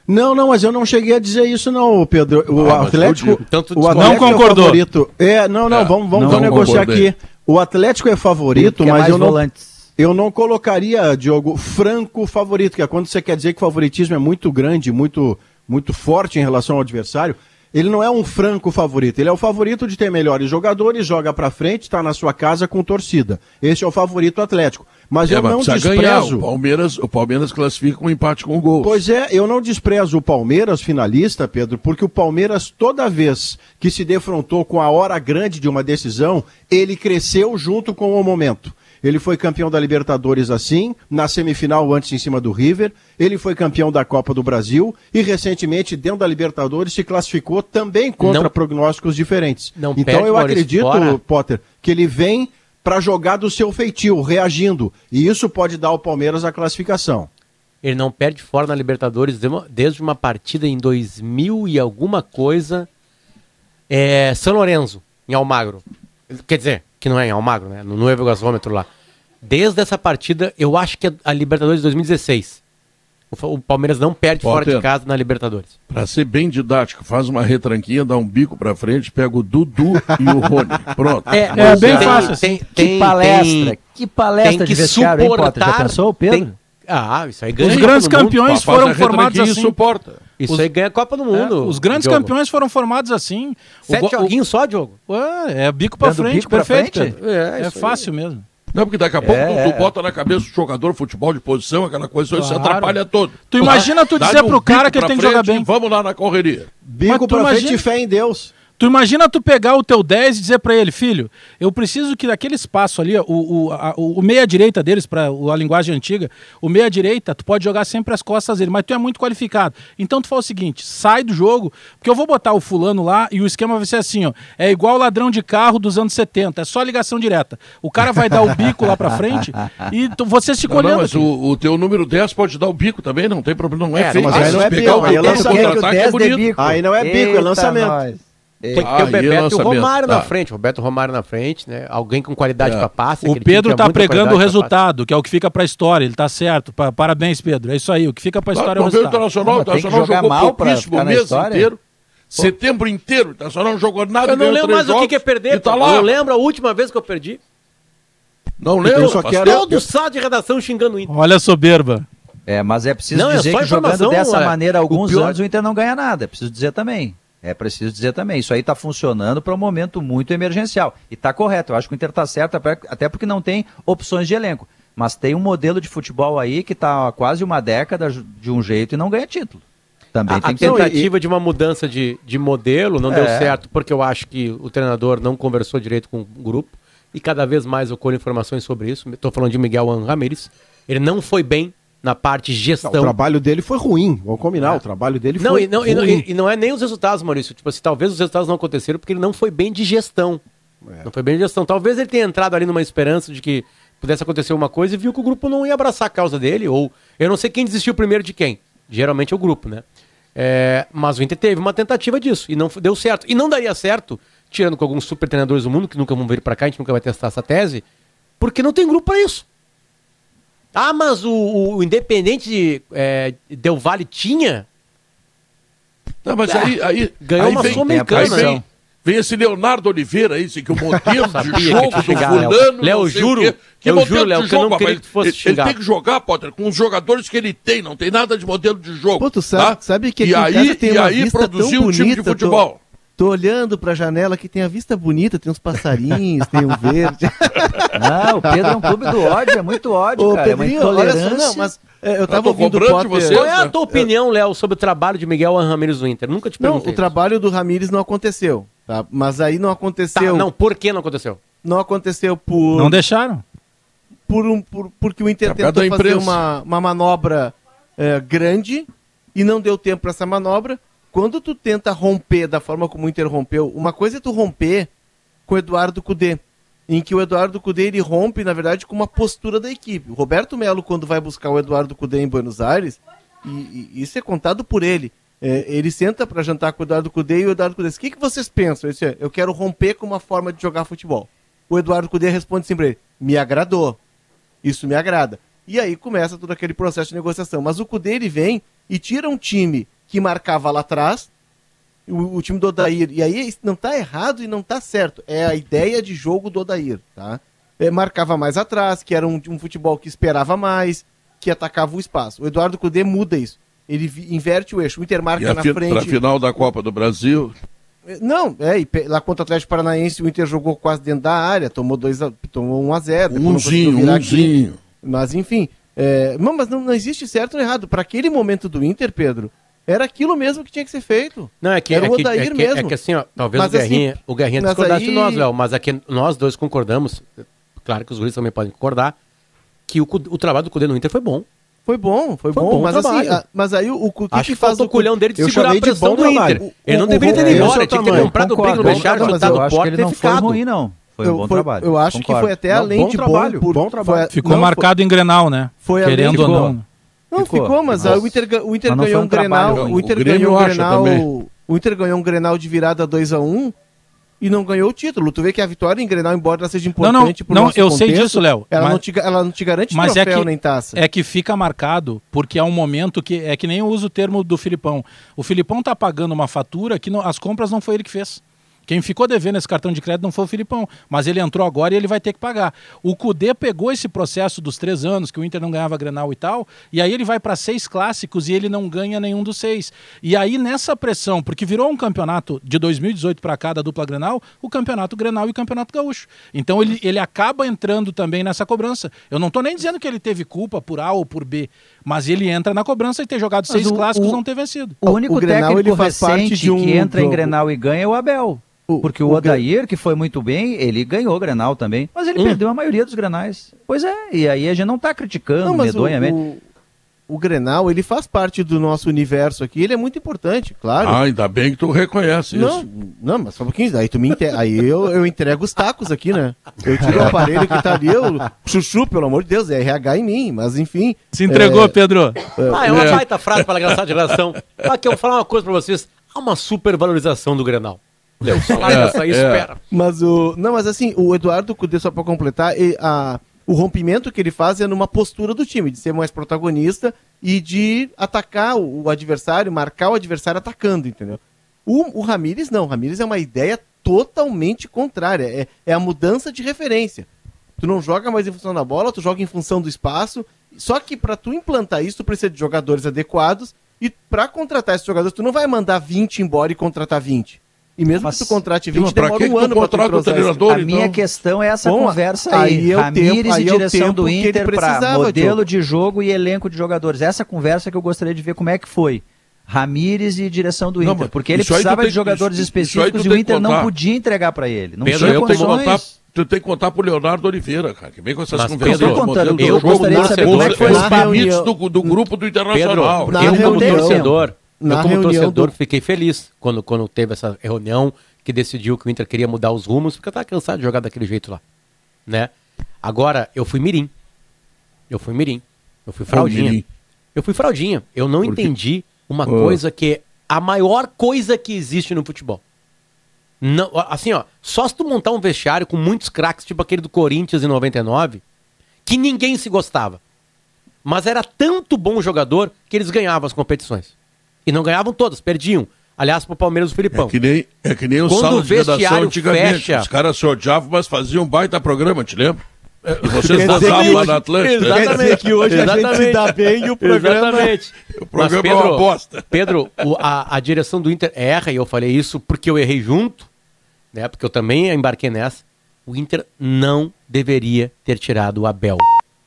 Não, não, mas eu não cheguei a dizer isso, não, Pedro. O ah, Atlético. Tanto o Atlético não concordou. É, favorito. é não, não, é, vamos, vamos, não negociar aqui. O Atlético é favorito, mas eu não. Volantes. Eu não colocaria, Diogo, franco favorito, que é quando você quer dizer que o favoritismo é muito grande, muito, muito forte em relação ao adversário. Ele não é um franco favorito, ele é o favorito de ter melhores jogadores, joga para frente, está na sua casa com torcida. Esse é o favorito Atlético. Mas é, eu mas não desprezo. Ganhar. O Palmeiras, o Palmeiras classifica com um empate com gol. Pois é, eu não desprezo o Palmeiras finalista, Pedro, porque o Palmeiras toda vez que se defrontou com a hora grande de uma decisão, ele cresceu junto com o momento. Ele foi campeão da Libertadores assim, na semifinal antes em cima do River. Ele foi campeão da Copa do Brasil e recentemente, dentro da Libertadores, se classificou também contra não, prognósticos diferentes. Não então eu acredito, fora. Potter, que ele vem para jogar do seu feitio, reagindo. E isso pode dar ao Palmeiras a classificação. Ele não perde fora na Libertadores desde uma partida em 2000 e alguma coisa. É, São Lourenço, em Almagro. Quer dizer, que não é em Almagro, né? No Novo Gasômetro lá. Desde essa partida, eu acho que é a Libertadores de 2016. O, Palmeiras não perde fora de casa na Libertadores. Para ser bem didático, faz uma retranquinha, dá um bico para frente, pega o Dudu e o Rony. Pronto. É, é bem tem, fácil. Assim. Tem, tem, que palestra. que palestra tem que de suportar, hein, Potter? Já pensou, Pedro? ah, isso aí ganha. Os grandes campeões foram formados assim. Suporta. Isso os, aí ganha a Copa do Mundo. É, os grandes Diogo. campeões foram formados assim. Sete o, joguinhos só, Diogo? Ué, é bico para frente, bico perfeito. Frente? É, é fácil aí. mesmo. Não, porque daqui a pouco é, tu, tu, bota na cabeça o jogador futebol de posição, aquela coisa, claro. isso atrapalha todo. Tu imagina tu dizer pro cara que ele tem que jogar bem. Vamos lá na correria. Bico pra imagina... frente e fé em Deus. Tu imagina tu pegar o teu 10 e dizer para ele, filho, eu preciso que naquele espaço ali, o, o, a, o meia-direita deles, para a linguagem antiga, o meia-direita, tu pode jogar sempre as costas dele, mas tu é muito qualificado. Então tu fala o seguinte: sai do jogo, porque eu vou botar o fulano lá e o esquema vai ser assim, ó. É igual ladrão de carro dos anos 70, é só ligação direta. O cara vai dar o bico lá para frente e tu, você se colhendo. Não, mas o, o, teu número 10 pode dar o bico também, não tem problema, não é, é feio. Mas aí não é bico, aí é lançamento. É aí não é bico, é lançamento. Tem que ter o Bebeto e o Romário na tá. frente. Roberto Romário na frente, né? Alguém com qualidade é. para passe. O Pedro tá pregando o resultado, que é o que fica para a história. Ele tá certo. Parabéns, Pedro. É isso aí. O que fica para a história é o resultado. Internacional, o Internacional jogou mal pouquíssimo o mês inteiro. Setembro inteiro, o Internacional não jogou nada. Eu não lembro mais o que é perder. Tá lá. Eu lembro a última vez que eu perdi. Não lembro. Só quero... Todo site de redação xingando o Inter. Olha a soberba. É, mas é preciso não, é dizer é que jogando dessa é, maneira alguns pior... anos o Inter não ganha nada. É preciso dizer também. É preciso dizer também, isso aí está funcionando para um momento muito emergencial. E está correto, eu acho que o Inter está certo, até porque não tem opções de elenco. Mas tem um modelo de futebol aí que está há quase uma década de um jeito e não ganha título. Também a, tem a tentativa de uma mudança de, de modelo não é. deu certo, porque eu acho que o treinador não conversou direito com o grupo e cada vez mais ocorrem informações sobre isso. Estou falando de Miguel Ramírez. Ele não foi bem na parte gestão. Não, o trabalho dele foi ruim, vamos combinar, é. o trabalho dele não, foi e não, ruim. E não, e, e não, é nem os resultados, Maurício, tipo assim, talvez os resultados não aconteceram porque ele não foi bem de gestão. É. Não foi bem de gestão. Talvez ele tenha entrado ali numa esperança de que pudesse acontecer uma coisa e viu que o grupo não ia abraçar a causa dele, ou eu não sei quem desistiu primeiro de quem. Geralmente é o grupo, né? É, mas o Inter teve uma tentativa disso e não deu certo. E não daria certo, tirando com alguns super treinadores do mundo que nunca vão vir para cá, a gente nunca vai testar essa tese, porque não tem grupo para isso. Ah, mas o, o Independente é, Del Vale tinha? Não, mas aí, aí ganhou aí uma sul-americana. Vem, vem esse Leonardo Oliveira aí, que o modelo de jogo do fulano. Léo, juro. Que, que eu juro, Léo, que eu não queria que fosse ele, ele tem que jogar, Potter, com os jogadores que ele tem, não tem nada de modelo de jogo. Pô, tu sabe, tá? sabe que e aí, e aí produziu um time de futebol. Tô... Tô olhando pra janela que tem a vista bonita, tem uns passarinhos, tem um verde. Não, o Pedro é um clube do ódio, é muito ódio, Ô, cara. Pedrinho, é uma olha só, não, mas é, eu tava eu ouvindo o Potter... Você, Qual é a tua opinião, Léo, sobre o trabalho de Miguel Ramírez no Inter? Nunca te perguntei. Não, o trabalho do Ramírez não aconteceu, tá? Mas aí não aconteceu... Tá, não, por que não aconteceu? Não aconteceu por... Não deixaram? Por um, por, porque o Inter tentou fazer uma, uma manobra é, grande e não deu tempo para essa manobra quando tu tenta romper da forma como o Inter rompeu, uma coisa é tu romper com o Eduardo Cudê, em que o Eduardo Cudê ele rompe, na verdade, com uma postura da equipe. O Roberto Melo, quando vai buscar o Eduardo Cudê em Buenos Aires, e, e isso é contado por ele, é, ele senta para jantar com o Eduardo Cudê e o Eduardo Cudê diz, o que, que vocês pensam? Eu quero romper com uma forma de jogar futebol. O Eduardo Cudê responde sempre ele, me agradou, isso me agrada. E aí começa todo aquele processo de negociação. Mas o Cudê ele vem e tira um time que marcava lá atrás, o, o time do Odair. E aí não está errado e não está certo. É a ideia de jogo do Odair, tá? É, marcava mais atrás, que era um, um, futebol que esperava mais, que atacava o espaço. O Eduardo Cudê muda isso. Ele inverte o eixo. O Inter marca na frente. Para final da Copa do Brasil. É, não, é, lá contra o Atlético Paranaense o Inter jogou quase dentro da área, tomou, dois a, tomou 1 a 0 Umzinho, umzinho. Mas enfim, é, não, mas não, não existe certo ou errado. Para aquele momento do Inter, Pedro, era aquilo mesmo que tinha que ser feito. Não, é que, Era é o que, é que, mesmo. É que assim, ó, talvez mas, o Guerrinha, assim, o Guerrinha discordasse aí... de nós, Léo, mas aqui nós dois concordamos, claro que os guris também podem concordar, que o, o trabalho do Cudê no Inter foi bom. Foi bom, foi, foi bom, bom, mas assim, a, mas aí o, o que, Acho que, faz o culhão dele de segurar a pressão do Inter. ele não deveria ter ido embora, tinha que ter comprado o brinco no vestiário, chutado o porta e ter ficado. Ele não foi ruim, não. Foi um bom foi, trabalho. Eu acho Concordo. que foi até não, além de trabalho, bom. Por, bom trabalho. Foi, ficou não, marcado foi, em Grenal, né? Foi Querendo ou não. Não, ficou, ficou mas o Inter, o Inter ganhou um, um Grenal. O Inter ganhou um Grenal. O Inter ganhou um Grenal de virada 2 a 1 um, e não ganhou o título. Tu vê que a vitória em Grenal, embora ela seja importante não, não, não eu contexto, sei disso, Léo. Ela, mas, não te, ela não te garante mas é troféu é que, nem taça. É que fica marcado, porque é um momento que é que nem eu uso o termo do Filipão. O Filipão tá pagando uma fatura que não, as compras não foi ele que fez. Quem ficou devendo esse cartão de crédito não foi o Filipão, mas ele entrou agora e ele vai ter que pagar. O Cudê pegou esse processo dos três anos, que o Inter não ganhava Grenal e tal, e aí ele vai para seis clássicos e ele não ganha nenhum dos seis. E aí nessa pressão, porque virou um campeonato de 2018 para cá da dupla Grenal, o campeonato Grenal e o campeonato Gaúcho. Então ele, ele acaba entrando também nessa cobrança. Eu não estou nem dizendo que ele teve culpa por A ou por B, mas ele entra na cobrança e ter jogado mas seis o, clássicos o, não ter vencido. O único o Grenal, técnico ele faz recente parte de um que entra jogo. em Grenal e ganha é o Abel. Porque o, o Odair, que foi muito bem, ele ganhou o Grenal também, mas ele hum. perdeu a maioria dos Grenais. Pois é, e aí a gente não está criticando não, medonhamente. O, o, o, Grenal, ele faz parte do nosso universo aqui, ele é muito importante, claro. Ah, ainda bem que tu reconhece não, isso. Não, mas só um pouquinho, aí tu me inte... aí eu, eu entrego os tacos aqui, né? Eu tiro o aparelho que tá ali, eu... chuchu, pelo amor de Deus, é RH em mim, mas enfim. Se entregou, é... Pedro. É... Ah, é uma é. baita frase para engraçar de relação. Aqui, eu vou falar uma coisa para vocês, há uma supervalorização do Grenal. É, dessa aí é. espera. Mas o. Não, mas assim, o Eduardo Cudê, só para completar, ele, a, o rompimento que ele faz é numa postura do time, de ser mais protagonista e de atacar o, adversário, marcar o adversário atacando, entendeu? O, o Ramires não, o Ramires é uma ideia totalmente contrária. É, é a mudança de referência. Tu não joga mais em função da bola, tu joga em função do espaço. Só que para tu implantar isso, tu precisa de jogadores adequados. E para contratar esses jogadores, tu não vai mandar 20 embora e contratar 20. E mesmo Mas, que tu contrate 20, demora que um ano para contratar o treinador. A então? minha questão é essa Bom, conversa aí. aí é Ramires e direção é do Inter para modelo de jogo e elenco de jogadores. Essa conversa que eu gostaria de ver como é que foi. Ramires e direção do Inter, porque ele precisava de jogadores isso, específicos isso e o Inter não podia entregar para ele. Não Pedro, tinha eu condições. Tenho que contar, tu tem que contar pro Leonardo Oliveira, cara, que vem com essas Mas, conversas. Pedro, contando, eu, eu gostaria de saber como é que foi os limites do, do grupo do Internacional. Pedro, eu como torcedor, eu como torcedor do... fiquei feliz quando, quando teve essa reunião que decidiu que o Inter queria mudar os rumos, porque eu tava cansado de jogar daquele jeito lá, né? Agora, eu fui mirim. Eu fui mirim. Eu fui fraldinha. Eu fui fraldinha. Eu não entendi uma oh. coisa que é a maior coisa que existe no futebol. Não, assim, ó, só se tu montar um vestiário com muitos craques, tipo aquele do Corinthians em 99, que ninguém se gostava. Mas era tanto bom jogador que eles ganhavam as competições. E não ganhavam todas, perdiam. Aliás, pro Palmeiras do Filipão. É que nem, é que nem o Quando sala de redação antigamente. Fecha... Os caras se odiavam, mas faziam um baita programa, te lembra? É, e vocês vazavam lá na Atlântica. Exatamente. que hoje Exatamente. a gente se dá bem e o programa... Exatamente. O programa mas, Pedro, é uma bosta. Pedro, o, a, a direção do Inter erra, e eu falei isso porque eu errei junto, né? Porque eu também embarquei nessa. O Inter não deveria ter tirado o Abel.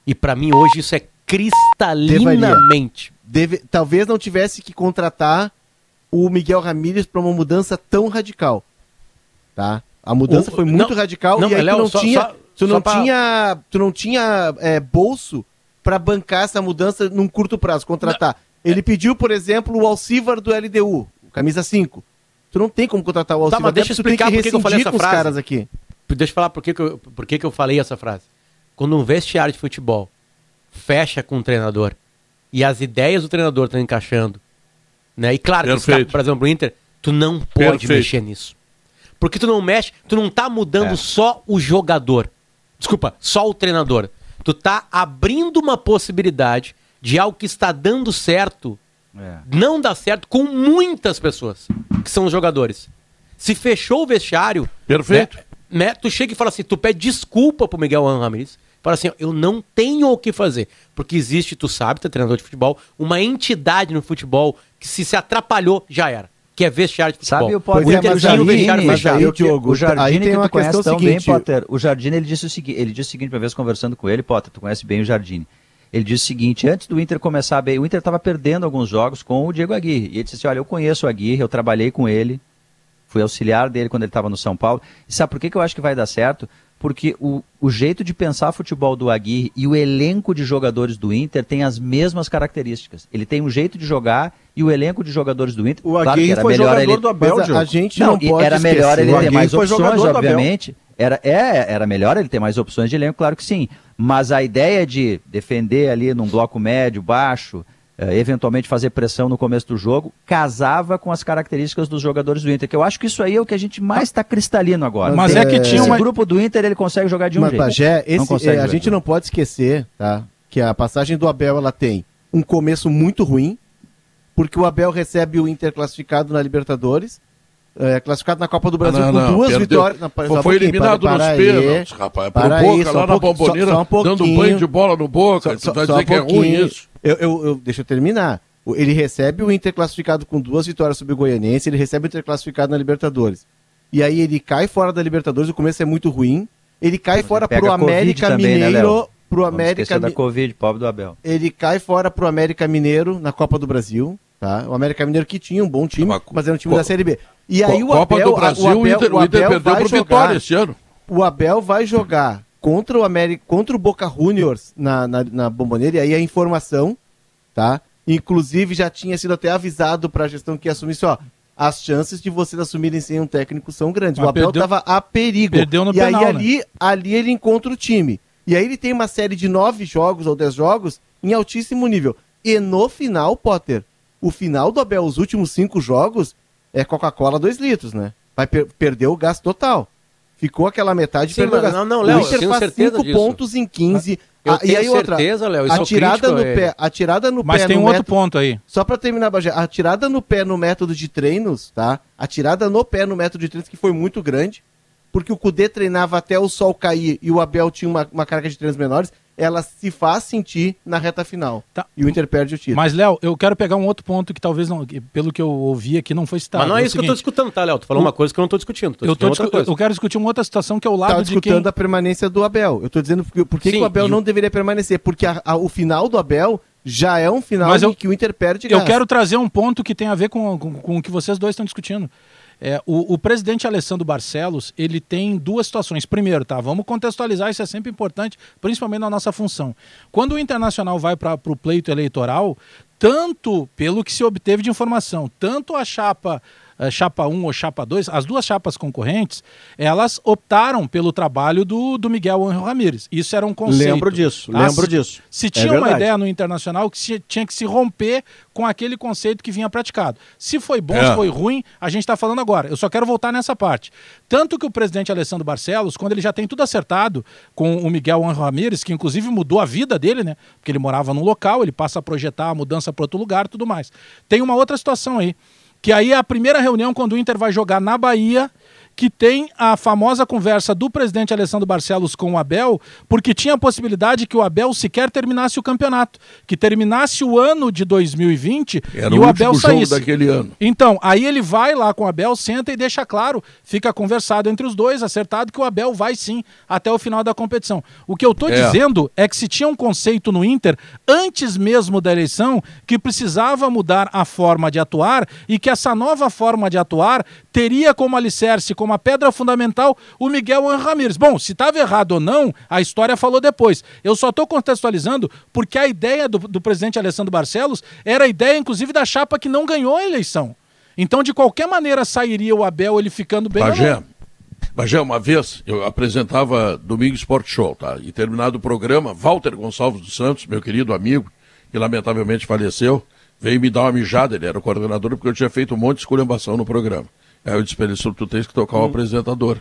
E para mim hoje isso é cristalinamente. Deve, talvez não tivesse que contratar o Miguel Ramírez para uma mudança tão radical. Tá? A mudança o, foi muito não, radical não, e aí Léo, tu não só, tinha, só, tu, não pra... tinha tu não tinha é, bolso para bancar essa mudança num curto prazo, contratar. Não, Ele é... pediu, por exemplo, o Alcivar do LDU, camisa 5. Tu não tem como contratar o Alcivar. Tá, mas deixa eu explicar por que eu falei essa frase. caras aqui. Deixa eu falar por que, que, eu, por que, que eu falei essa frase. Quando um vestiário de futebol fecha com o treinador e as ideias do treinador estão encaixando né? E claro, que, por exemplo, o Inter, tu não pode Perfeito. mexer nisso. Porque tu não mexe, tu não tá mudando é. só o jogador. Desculpa, só o treinador. Tu tá abrindo uma possibilidade de algo que está dando certo, é. não dá certo com muitas pessoas, que são os jogadores. Se fechou o vestiário. Perfeito. Né, né, tu chega e fala assim, tu pede desculpa pro Miguel Ramirez. Fala assim, eu não tenho o que fazer. Porque existe, tu sabe, tu é treinador de futebol, uma entidade no futebol que se se atrapalhou, já era. Que é vestiário de futebol. Sabe o Potter? O Inter é, tinha o vestiário fechado. Aí, Diogo, o Jardine, que tu conhece tão seguinte... bem, Potter. O Jardine, ele disse o seguinte, ele disse o seguinte, uma vez conversando com ele, Potter, tu conhece bem o Jardine. Ele disse o seguinte, antes do Inter começar bem, o Inter estava perdendo alguns jogos com o Diego Aguirre. E ele disse assim, olha, eu conheço o Aguirre, eu trabalhei com ele, fui auxiliar dele quando ele estava no São Paulo. E sabe por que, que eu acho que vai dar certo? Porque o, o jeito de pensar futebol do Aguirre e o elenco de jogadores do Inter tem as mesmas características. Ele tem um jeito de jogar e o elenco de jogadores do Inter. O Aguirre claro foi jogador ele... do Abel, a, a gente não, não pode Era melhor ele ter mais opções, obviamente. Era, é, era melhor ele ter mais opções de elenco, claro que sim. Mas a ideia de defender ali num bloco médio, baixo, eventualmente fazer pressão no começo do jogo, casava com as características dos jogadores do Inter, que eu acho que isso aí é o que a gente mais está cristalino agora. Mas Tem, é que tinha uma... grupo do Inter, ele consegue jogar de um Mas, jeito. Pajé, esse, é, a gente não pode esquecer, tá? Que a passagem do Abel, ela tem um começo muito ruim, porque o Abel recebe o Inter classificado na Libertadores, é, classificado na Copa do Brasil não, não, com duas perdeu. vitórias. Não, foi, foi eliminado para, para nos pênaltis, rapaz. Para Boca aí, lá um na bomboneira, só, só um dando um banho de bola no Boca. Só, tu vai dizer um que é ruim isso. Eu, eu, eu, deixa eu terminar. Ele recebe o Inter classificado com duas vitórias sobre o Goianense, ele recebe o Inter classificado na Libertadores. E aí ele cai fora da Libertadores, o começo é muito ruim. Ele cai Mas fora pro América também, né, Mineiro. Né, pro América da Covid, pobre do Abel. Ele cai fora pro América Mineiro na Copa do Brasil. Tá? O América Mineiro que tinha um bom time, mas era um time da Série B. E aí o Copa Abel, do Brasil, o Abel, o Inter, o Inter perdeu pro Vitória esse ano. O Abel vai jogar contra o América, contra o Boca Juniors na, na, na Bomboneira, e aí a informação, tá? Inclusive já tinha sido até avisado para a gestão que assumir isso, ó. As chances de vocês assumirem sem um técnico são grandes. Mas o Abel estava a perigo. Perdeu no e penal, aí ali, né? ali ele encontra o time. E aí ele tem uma série de nove jogos ou dez jogos em altíssimo nível. E no final, Potter, o final do Abel, os últimos cinco jogos, é Coca-Cola 2 litros, né? Vai per perder o gás total. Ficou aquela metade Sim, perdeu o gás. Não, não, Léo, o Inter faz 5 pontos em 15. Eu ah, e aí outra, certeza, Léo, a tirada no é... pé, a tirada no Mas pé tem um método, outro ponto aí. Só para terminar, Bagé, a tirada no pé no método de treinos, tá? A tirada no pé no método de treinos que foi muito grande, porque o Cudê treinava até o sol cair e o Abel tinha uma, uma carga de treinos menores ela se faz sentir na reta final. Tá. E o Inter perde o título. Mas, Léo, eu quero pegar um outro ponto que talvez, não, pelo que eu ouvi aqui, não foi citado. Mas não é, é isso seguinte, que eu estou discutando, tá, Léo? Tu falou o... uma coisa que eu não estou discutindo. Tô eu, tô discu eu quero discutir uma outra situação que é o lado tá de discutindo quem... a permanência do Abel. Eu estou dizendo por, que, Sim, que o Abel não deveria permanecer. Porque a, a, o final do Abel já é um final Mas eu, que o Inter perde Eu quero trazer um ponto que tem a ver com, com, com o que vocês dois estão discutindo. É, o, o, presidente Alessandro Barcelos, ele tem duas situações. Primeiro, tá, vamos contextualizar, isso é sempre importante, principalmente na nossa função. Quando o Internacional vai para o pleito eleitoral, tanto pelo que se obteve de informação, tanto a chapa chapa 1 ou chapa 2, as duas chapas concorrentes, elas optaram pelo trabalho do, do Miguel Angel Ramírez. Isso era um conceito. Lembro disso, tá? lembro se, disso. Se tinha é uma ideia no Internacional que se, tinha que se romper com aquele conceito que vinha praticado. Se foi bom, é. se foi ruim, a gente está falando agora. Eu só quero voltar nessa parte. Tanto que o presidente Alessandro Barcelos, quando ele já tem tudo acertado com o Miguel Angel Ramírez, que inclusive mudou a vida dele, né? Porque ele morava num local, ele passa a projetar a mudança para outro lugar tudo mais. Tem uma outra situação aí. Que aí é a primeira reunião quando o Inter vai jogar na Bahia que tem a famosa conversa do presidente Alessandro Barcelos com o Abel, porque tinha a possibilidade que o Abel sequer terminasse o campeonato, que terminasse o ano de 2020 Era e o, Abel saísse. daquele ano. Então, aí ele vai lá com o Abel, senta e deixa claro, fica conversado entre os dois, acertado que o Abel vai sim até o final da competição. O que eu estou é. dizendo é que se tinha um conceito no Inter, antes mesmo da eleição, que precisava mudar a forma de atuar e que essa nova forma de atuar teria como alicerce, como a pedra fundamental, o Miguel Ramírez. Bom, se estava errado ou não, a história falou depois. Eu só estou contextualizando porque a ideia do, do presidente Alessandro Barcelos era a ideia, inclusive, da chapa que não ganhou a eleição. Então, de qualquer maneira, sairia o Abel ele ficando bem. Bagé, Bagé, uma vez eu apresentava Domingo Sport Show, tá? E terminado o programa, Walter Gonçalves dos Santos, meu querido amigo, que lamentavelmente faleceu, veio me dar uma mijada, ele era o coordenador, porque eu tinha feito um monte de esculhambação no programa. Aí eu disse para ele, tu tens que trocar o hum. apresentador.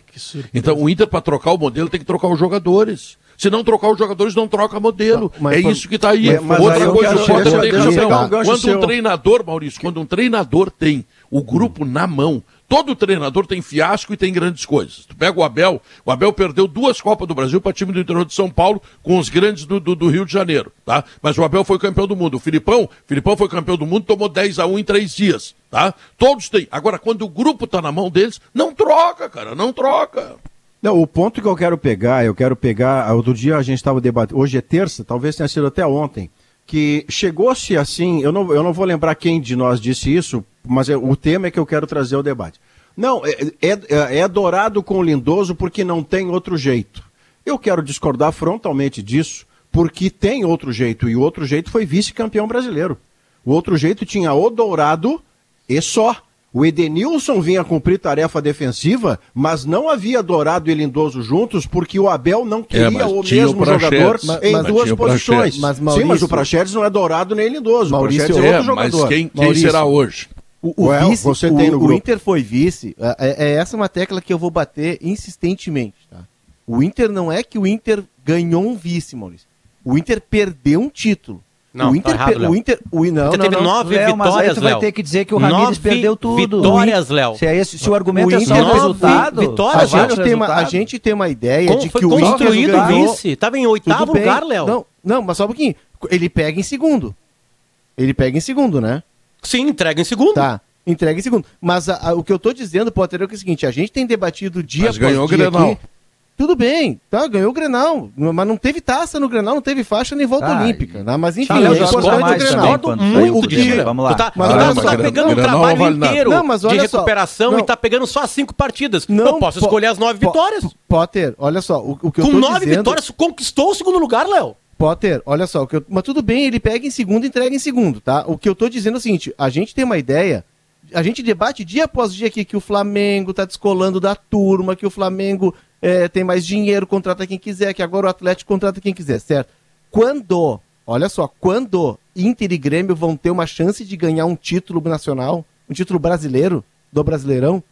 Então o Inter, para trocar o modelo, tem que trocar os jogadores. Se não trocar os jogadores, não troca modelo. Mas, é isso que está aí. Mas, mas Outra aí coisa, o Potter tem razão. Quando um treinador, Maurício, quando um treinador tem o grupo na mão, Todo treinador tem fiasco e tem grandes coisas. Tu pega o Abel, o Abel perdeu duas Copas do Brasil para time do interior de São Paulo com os grandes do, do, do, Rio de Janeiro, tá? Mas o Abel foi campeão do mundo. O Filipão, Filipão foi campeão do mundo, tomou 10 a 1 em três dias, tá? Todos têm. Agora, quando o grupo tá na mão deles, não troca, cara, não troca. Não, o ponto que eu quero pegar, eu quero pegar, outro dia a gente estava debatendo, hoje é terça, talvez tenha sido até ontem, que chegou-se assim, eu não, eu não vou lembrar quem de nós disse isso, mas é, o tema é que eu quero trazer ao debate. Não, é, é, é, é dourado com lindoso porque não tem outro jeito. Eu quero discordar frontalmente disso, porque tem outro jeito, e o outro jeito foi vice-campeão brasileiro. O outro jeito tinha o dourado e só. O Edenilson vinha cumprir tarefa defensiva, mas não havia Dourado e Lindoso juntos porque o Abel não é, queria é, o mesmo o jogador mas, em mas, duas posições. Mas, Maurício, Sim, mas o Praxedes não é Dourado nem Lindoso. Maurício é, é outro jogador. Mas quem, quem será hoje? O, o, well, vice, você o, tem no o Inter foi vice. É, é, é, essa uma tecla que eu vou bater insistentemente. Tá? O Inter não é que o Inter ganhou um vice, Maurício. O Inter perdeu um título. Não, o Inter, tá errado, o Inter, o não, Inter não, teve não. nove Léo, vitórias, mas aí tu vai ter que dizer que o Ramires perdeu tudo. Vitórias, Léo. Se, é esse, se o argumento o é só o resultado, vitórias, a gente, tem uma, a gente tem uma ideia Como de que o Inter ganhou. vice. Tava em oitavo lugar, Léo. Não, não, mas só um pouquinho. Ele pega em segundo. Ele pega em segundo, né? Sim, entrega em segundo. Tá. Entrega em segundo. Mas a, a, o que eu tô dizendo, Potter, é, é o seguinte: a gente tem debatido dia mas ganhou dia o Grenal. Aqui, tudo bem, tá, ganhou o Grenal, mas não teve taça no Grenal, não teve faixa nem volta tá, olímpica, né? mas enfim, é o importante o Grenal. muito de Vamos lá. Tu tá, mas, mas, mas, tá pegando um trabalho vale inteiro não, mas de recuperação só, e tá pegando só as cinco partidas. Não, eu posso escolher as nove vitórias. Potter, olha só, o, o que eu Com tô nove dizendo... vitórias, conquistou o segundo lugar, Léo. Potter, olha só, eu... mas tudo bem, ele pega em segundo e entrega em segundo, tá? O que eu tô dizendo é o seguinte, a gente tem uma ideia a gente debate dia após dia aqui que o Flamengo tá descolando da turma, que o Flamengo é, tem mais dinheiro, contrata quem quiser, que agora o Atlético contrata quem quiser, certo? Quando, olha só, quando Inter e Grêmio vão ter uma chance de ganhar um título nacional, um título brasileiro, do Brasileirão,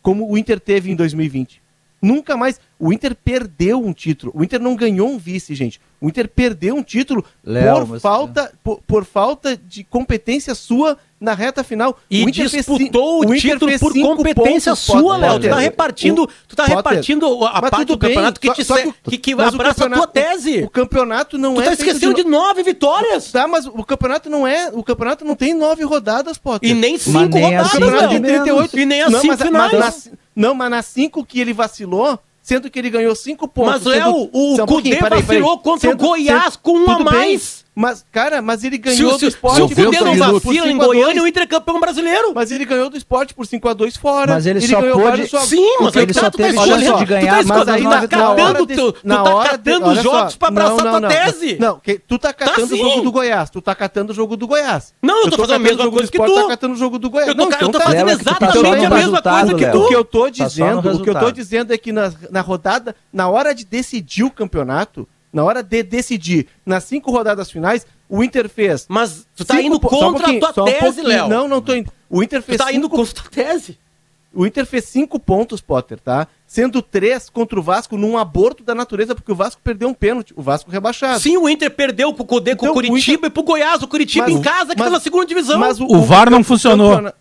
como o Inter teve em 2020. Nunca mais. O Inter perdeu um título. O Inter não ganhou um vice, gente. O Inter perdeu um título Léo, por, falta, por, por, falta de competência sua na reta final. E o Inter disputou fez, o, título por competência pontos, sua, Léo. Tu tá repartindo, o, tu tá repartindo a parte do bem, campeonato que, te, só que, que, que abraça a tua tese. O campeonato não tu é. Tu tá esquecendo de, de, nove vitórias. Tá, mas o campeonato não é. O campeonato não tem nove rodadas, Potter. E nem cinco nem rodadas, assim, 38. E nem as não, cinco mas, finais. Mas, não, mas nas cinco que ele vacilou, sendo que ele ganhou cinco pontos. Mas, Léo, o Cudê um vacilou contra sendo, o Goiás sendo, com um a mais. Bem, mas, cara, mas ele ganhou se, do esporte. Se o Cudê não vacila em Goiânia, o Inter é campeão brasileiro. Mas ele ganhou do esporte por 5x2 fora. Mas ele, ele só ganhou pôde... Jogos. Sim, mas ele só teve chance de ganhar. Tu tá, mas catando, tu, tu tá catando jogos pra abraçar tua tese. Não, tu tá catando o jogo do Goiás. Tu tá catando o jogo do Goiás. Não, eu tô fazendo a mesma coisa que tu. Tu tá catando o jogo do Goiás. Eu tô então tá. fazendo exatamente a mesma coisa que tu. O que eu tô dizendo, o que eu tô dizendo é que na rodada, na hora de decidir o campeonato, na hora de decidir nas cinco rodadas finais, o Inter fez. Mas tu tá indo contra um a tua tese, um Léo. Não, não tô indo. O Inter fez. Tu tá indo contra a tua tese. O Inter fez cinco pontos, Potter, tá? Sendo três contra o Vasco num aborto da natureza, porque o Vasco perdeu um pênalti, o Vasco rebaixado. Sim, o Inter perdeu pro Codê então, com o Curitiba Inter... e pro Goiás, o Curitiba mas, em casa, que mas, tá na segunda divisão. Mas o, o, o VAR não funcionou. Campeona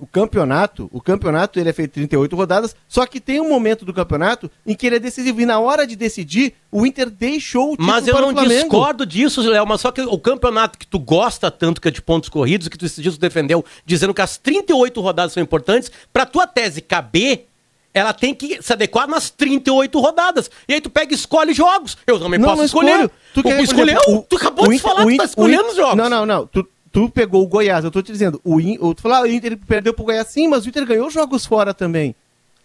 o campeonato, o campeonato ele é feito 38 rodadas, só que tem um momento do campeonato em que ele é decisivo e na hora de decidir, o Inter deixou o título Mas eu não discordo disso, Léo, mas só que o campeonato que tu gosta tanto que é de pontos corridos, que tu dias defendeu, dizendo que as 38 rodadas são importantes, para tua tese caber, ela tem que se adequar nas 38 rodadas. E aí tu pega e escolhe jogos. Eu também não, posso não escolher. Tu quer escolher? O, tu acabou de falar que tá escolhendo os jogos. Não, não, não. Tu, tu pegou o Goiás, eu tô te dizendo, o, In, tu falou, ah, o Inter perdeu pro Goiás, sim, mas o Inter ganhou jogos fora também.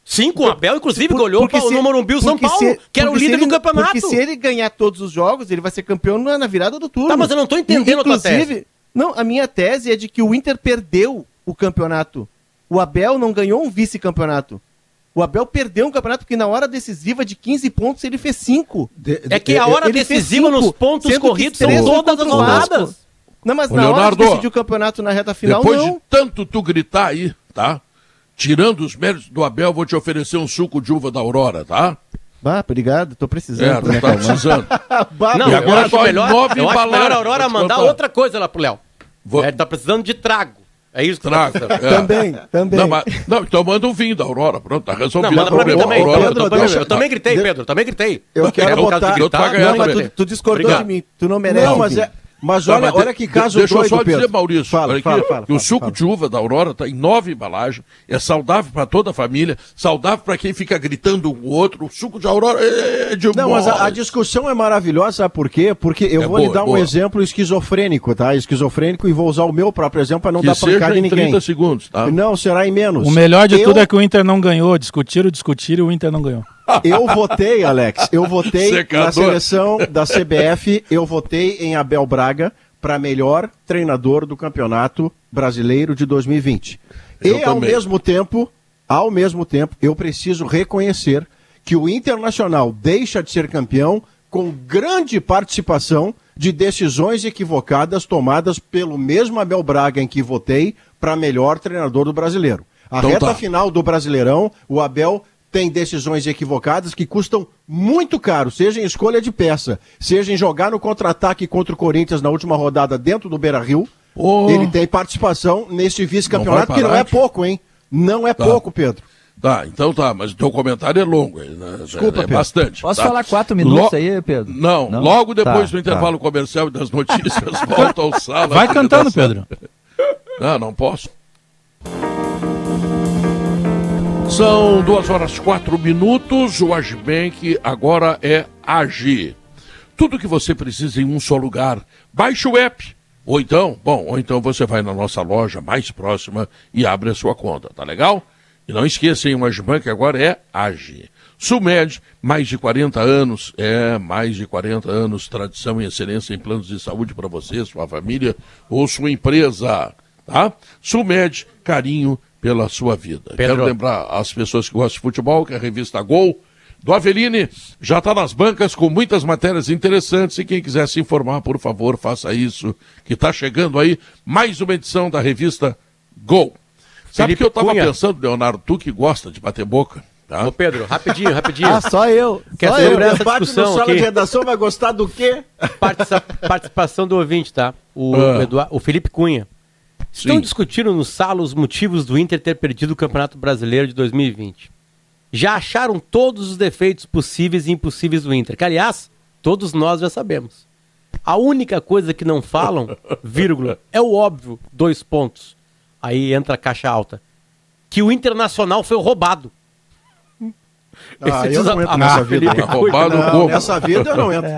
Sim, com o Abel, inclusive, por, olhou para o Morumbi o São Paulo, se, que era o líder ele, do campeonato. Porque se ele ganhar todos os jogos, ele vai ser campeão na, na virada do turno. Tá, mas eu não tô entendendo e, a tua tese. Não, a minha tese é de que o Inter perdeu o campeonato. O Abel não ganhou um vice-campeonato. O Abel perdeu um campeonato que na hora decisiva de 15 pontos ele fez 5. É que a hora decisiva nos pontos corridos são todas as rodadas. Não, mas Ô, na Leonardo, hora de decidir o campeonato na reta final, depois não. de tanto tu gritar aí, tá? Tirando os méritos do Abel, vou te oferecer um suco de uva da Aurora, tá? Bah, obrigado, tô precisando. É, né, tá precisando. não, e agora eu acho melhor, nove eu acho melhor a Aurora mandar outra coisa lá pro Léo. Vou... É, tá precisando de trago. É isso que tá Trago, tá é. Também, também. Não, mas, não, então manda um vinho da Aurora, pronto, tá resolvido. Não, manda pra mim também. Aurora, Pedro, deixa, eu também gritei, Pedro, também gritei. Eu quero botar... Não, mas tu, tu discordou Obrigado. de mim, tu não merece. Não, mas é... Mas olha, mas olha que caso deixa doido, Deixa eu só Pedro. dizer, Maurício, fala, aqui, fala, fala, o suco de uva da Aurora está em nove embalagens, é saudável para toda a família, saudável para quem fica gritando um outro. O suco de Aurora é de Não, mas a, a, discussão é maravilhosa, sabe por quê? Porque eu é vou boa, lhe dar boa. um exemplo esquizofrênico, tá? Esquizofrênico e vou usar o meu próprio exemplo para não que dar pancada em ninguém. 30 segundos, tá? Não, será em menos. O melhor de eu... tudo é que o Inter não ganhou. Discutiram, discutiram e o Inter não ganhou. Eu votei, Alex, eu votei Secador. na seleção da CBF, eu votei em Abel Braga, para melhor treinador do Campeonato Brasileiro de 2020. Eu e também. ao mesmo tempo, ao mesmo tempo, eu preciso reconhecer que o Internacional deixa de ser campeão com grande participação de decisões equivocadas tomadas pelo mesmo Abel Braga em que votei para melhor treinador do brasileiro. A então reta tá. final do Brasileirão, o Abel tem decisões equivocadas que custam muito caro, seja em escolha de peça, seja em jogar no contra-ataque contra o Corinthians na última rodada dentro do Beira-Rio. Oh. Ele tem participação nesse vice-campeonato, que não é pouco, hein? Não é tá. pouco, Pedro. Tá, então tá, mas o teu comentário é longo, né? Desculpa, é, é bastante. Posso tá? falar quatro minutos Lo... aí, Pedro? Não, não? logo depois tá, do intervalo tá. comercial e das notícias, volta ao sala. Vai cantando, Pedro. Não, não posso. São duas horas quatro minutos. O Agibank agora é Agi. Tudo que você precisa em um só lugar. Baixe o app. Ou então, bom, ou então você vai na nossa loja mais próxima e abre a sua conta, tá legal? E não esqueçam, o Agibank agora é Agi. Sulmed, mais de 40 anos, é, mais de 40 anos, tradição e excelência em planos de saúde para você, sua família ou sua empresa, tá? Sulmed, carinho pela sua vida. Pedro. Quero lembrar as pessoas que gostam de futebol que a revista Gol do Aveline já está nas bancas com muitas matérias interessantes e quem quiser se informar, por favor, faça isso, que está chegando aí mais uma edição da revista Gol. Sabe o que eu estava pensando, Leonardo, tu que gosta de bater boca, Tá? Ô Pedro, rapidinho, rapidinho. ah, só eu. Quer só eu. essa discussão no aqui? de redação vai gostar do quê? Participa participação do ouvinte, tá? O, ah. Eduardo, o Felipe Cunha. Estão Sim. discutindo no sala os motivos do Inter ter perdido o Campeonato Brasileiro de 2020. Já acharam todos os defeitos possíveis e impossíveis do Inter, que aliás, todos nós já sabemos. A única coisa que não falam, vírgula, é o óbvio, dois pontos. Aí entra a caixa alta. Que o Internacional foi roubado. Ah, eu não entro nessa vida. Roubado não, nessa vida eu não entro.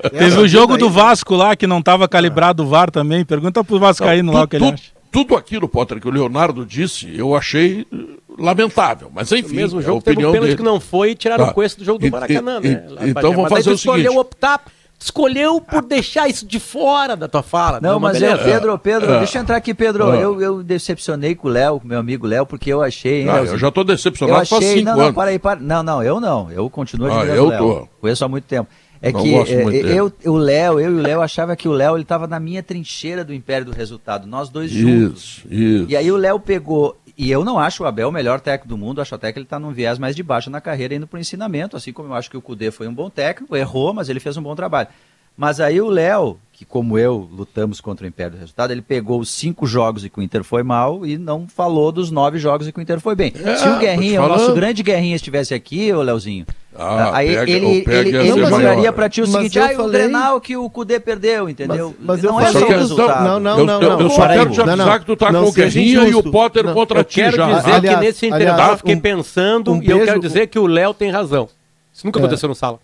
É. Teve o jogo do Vasco lá que não estava calibrado o VAR também. Pergunta pro Vascaíno não, lá o que ele acha. Tudo aquilo, Potter, que o Leonardo disse, eu achei eh, lamentável. Mas enfim, o mesmo jogo teve um pênalti dele. que não foi e tiraram ah, o coice do jogo do Maracanã, e, né? E, então vamos fazer o seguinte. escolheu optar escolheu por deixar isso de fora da tua fala. Não, mas é, Pedro, Pedro, é. deixa eu entrar aqui, Pedro. É. Eu, eu decepcionei com o Léo, com meu amigo Léo, porque eu achei. Hein, ah, eu já estou decepcionado eu achei, faz cinco não, anos. Não, para aí, para. Não, não, eu não. Eu continuo ah, eu Léo. Tô. Conheço há muito tempo. É não que é, eu, o Léo, eu e o Léo achava que o Léo ele estava na minha trincheira do Império do Resultado, nós dois isso, juntos. Isso. E aí o Léo pegou e eu não acho o Abel o melhor técnico do mundo, acho até que ele está num viés mais de baixo na carreira, indo para o ensinamento, assim como eu acho que o Cudê foi um bom técnico, errou, mas ele fez um bom trabalho. Mas aí o Léo, que como eu lutamos contra o Império do Resultado, ele pegou os cinco jogos e que o Inter foi mal e não falou dos nove jogos e que o Inter foi bem. É, Se o Guerrinha, o nosso grande Guerrinha, estivesse aqui, ô Léozinho, ah, aí pega, ele, ele, ele mostraria para ti o seguinte, ah, falei... o Grenal que o Cudê perdeu, entendeu? Mas, mas não é só o resultado. Não, não, não. Eu, eu, eu só quero te avisar que tu tá com o Guerrinha e o Potter contra ti já. quero dizer aliás, que nesse intervalo eu fiquei pensando e eu quero dizer que o Léo tem razão. Isso nunca é. aconteceu no sala.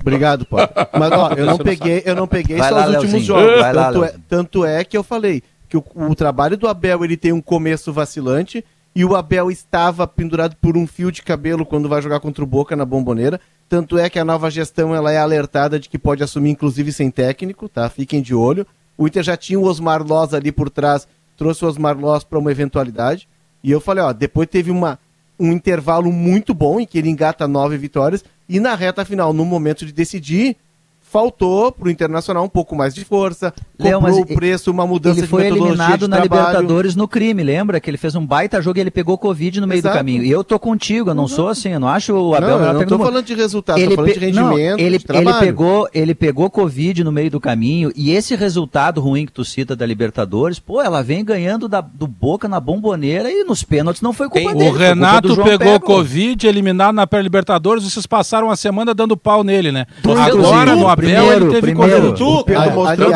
Obrigado, Paulo. Mas ó, eu não peguei, eu não peguei vai só lá, os últimos jogos. Vai tanto, lá, é, tanto é que eu falei que o, o, trabalho do Abel ele tem um começo vacilante e o Abel estava pendurado por um fio de cabelo quando vai jogar contra o Boca na Bomboneira. Tanto é que a nova gestão ela é alertada de que pode assumir inclusive sem técnico, tá? Fiquem de olho. O Inter já tinha o Osmar Loz ali por trás, trouxe o Osmar Loz para uma eventualidade. E eu falei, ó, depois teve uma, um intervalo muito bom em que ele engata nove vitórias e na reta final, no momento de decidir, faltou para o Internacional um pouco mais de força, Leo, comprou o preço, uma mudança ele foi eliminado na Libertadores no crime, lembra? Que ele fez um baita jogo e ele pegou Covid no meio Exato. do caminho. E eu tô contigo, eu não sou assim, eu não acho o Abel... Não, eu não tô falando de resultado, ele tô falando de rendimento, não, ele, ele, pegou, ele pegou Covid no meio do caminho e esse resultado ruim que tu cita da Libertadores, pô, ela vem ganhando da, do Boca na bomboneira e nos pênaltis não foi culpa Tem, dele. O Renato pegou Pego. Covid, eliminado na pré-Libertadores, vocês passaram uma semana dando pau nele, né? Agora no Abel primeiro, ele teve primeiro, tu, cara, mostrou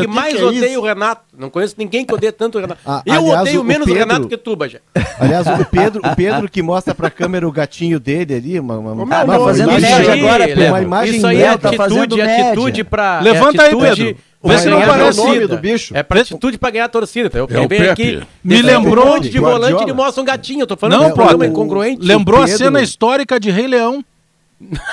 que mais que odeia é o Renato. Não conheço ninguém que odeia tanto o Renato. Ah, eu aliás, odeio menos o, Pedro, o Renato que tu, Bajé. Aliás, o Pedro, o Pedro que mostra pra câmera o gatinho dele ali, uma, uma, uma, uma fazendo média agora, Pedro. Uma imagem Isso aí é tá atitude, é atitude pra... Levanta é aí, Pedro. Vê se não parece o do bicho. É pra atitude pra ganhar a torcida. Tá? Eu é bem aqui. Me lembrou. Um monte de volante ele mostra um gatinho. Eu tô falando não, pô, incongruente. Lembrou a cena histórica de Rei Leão.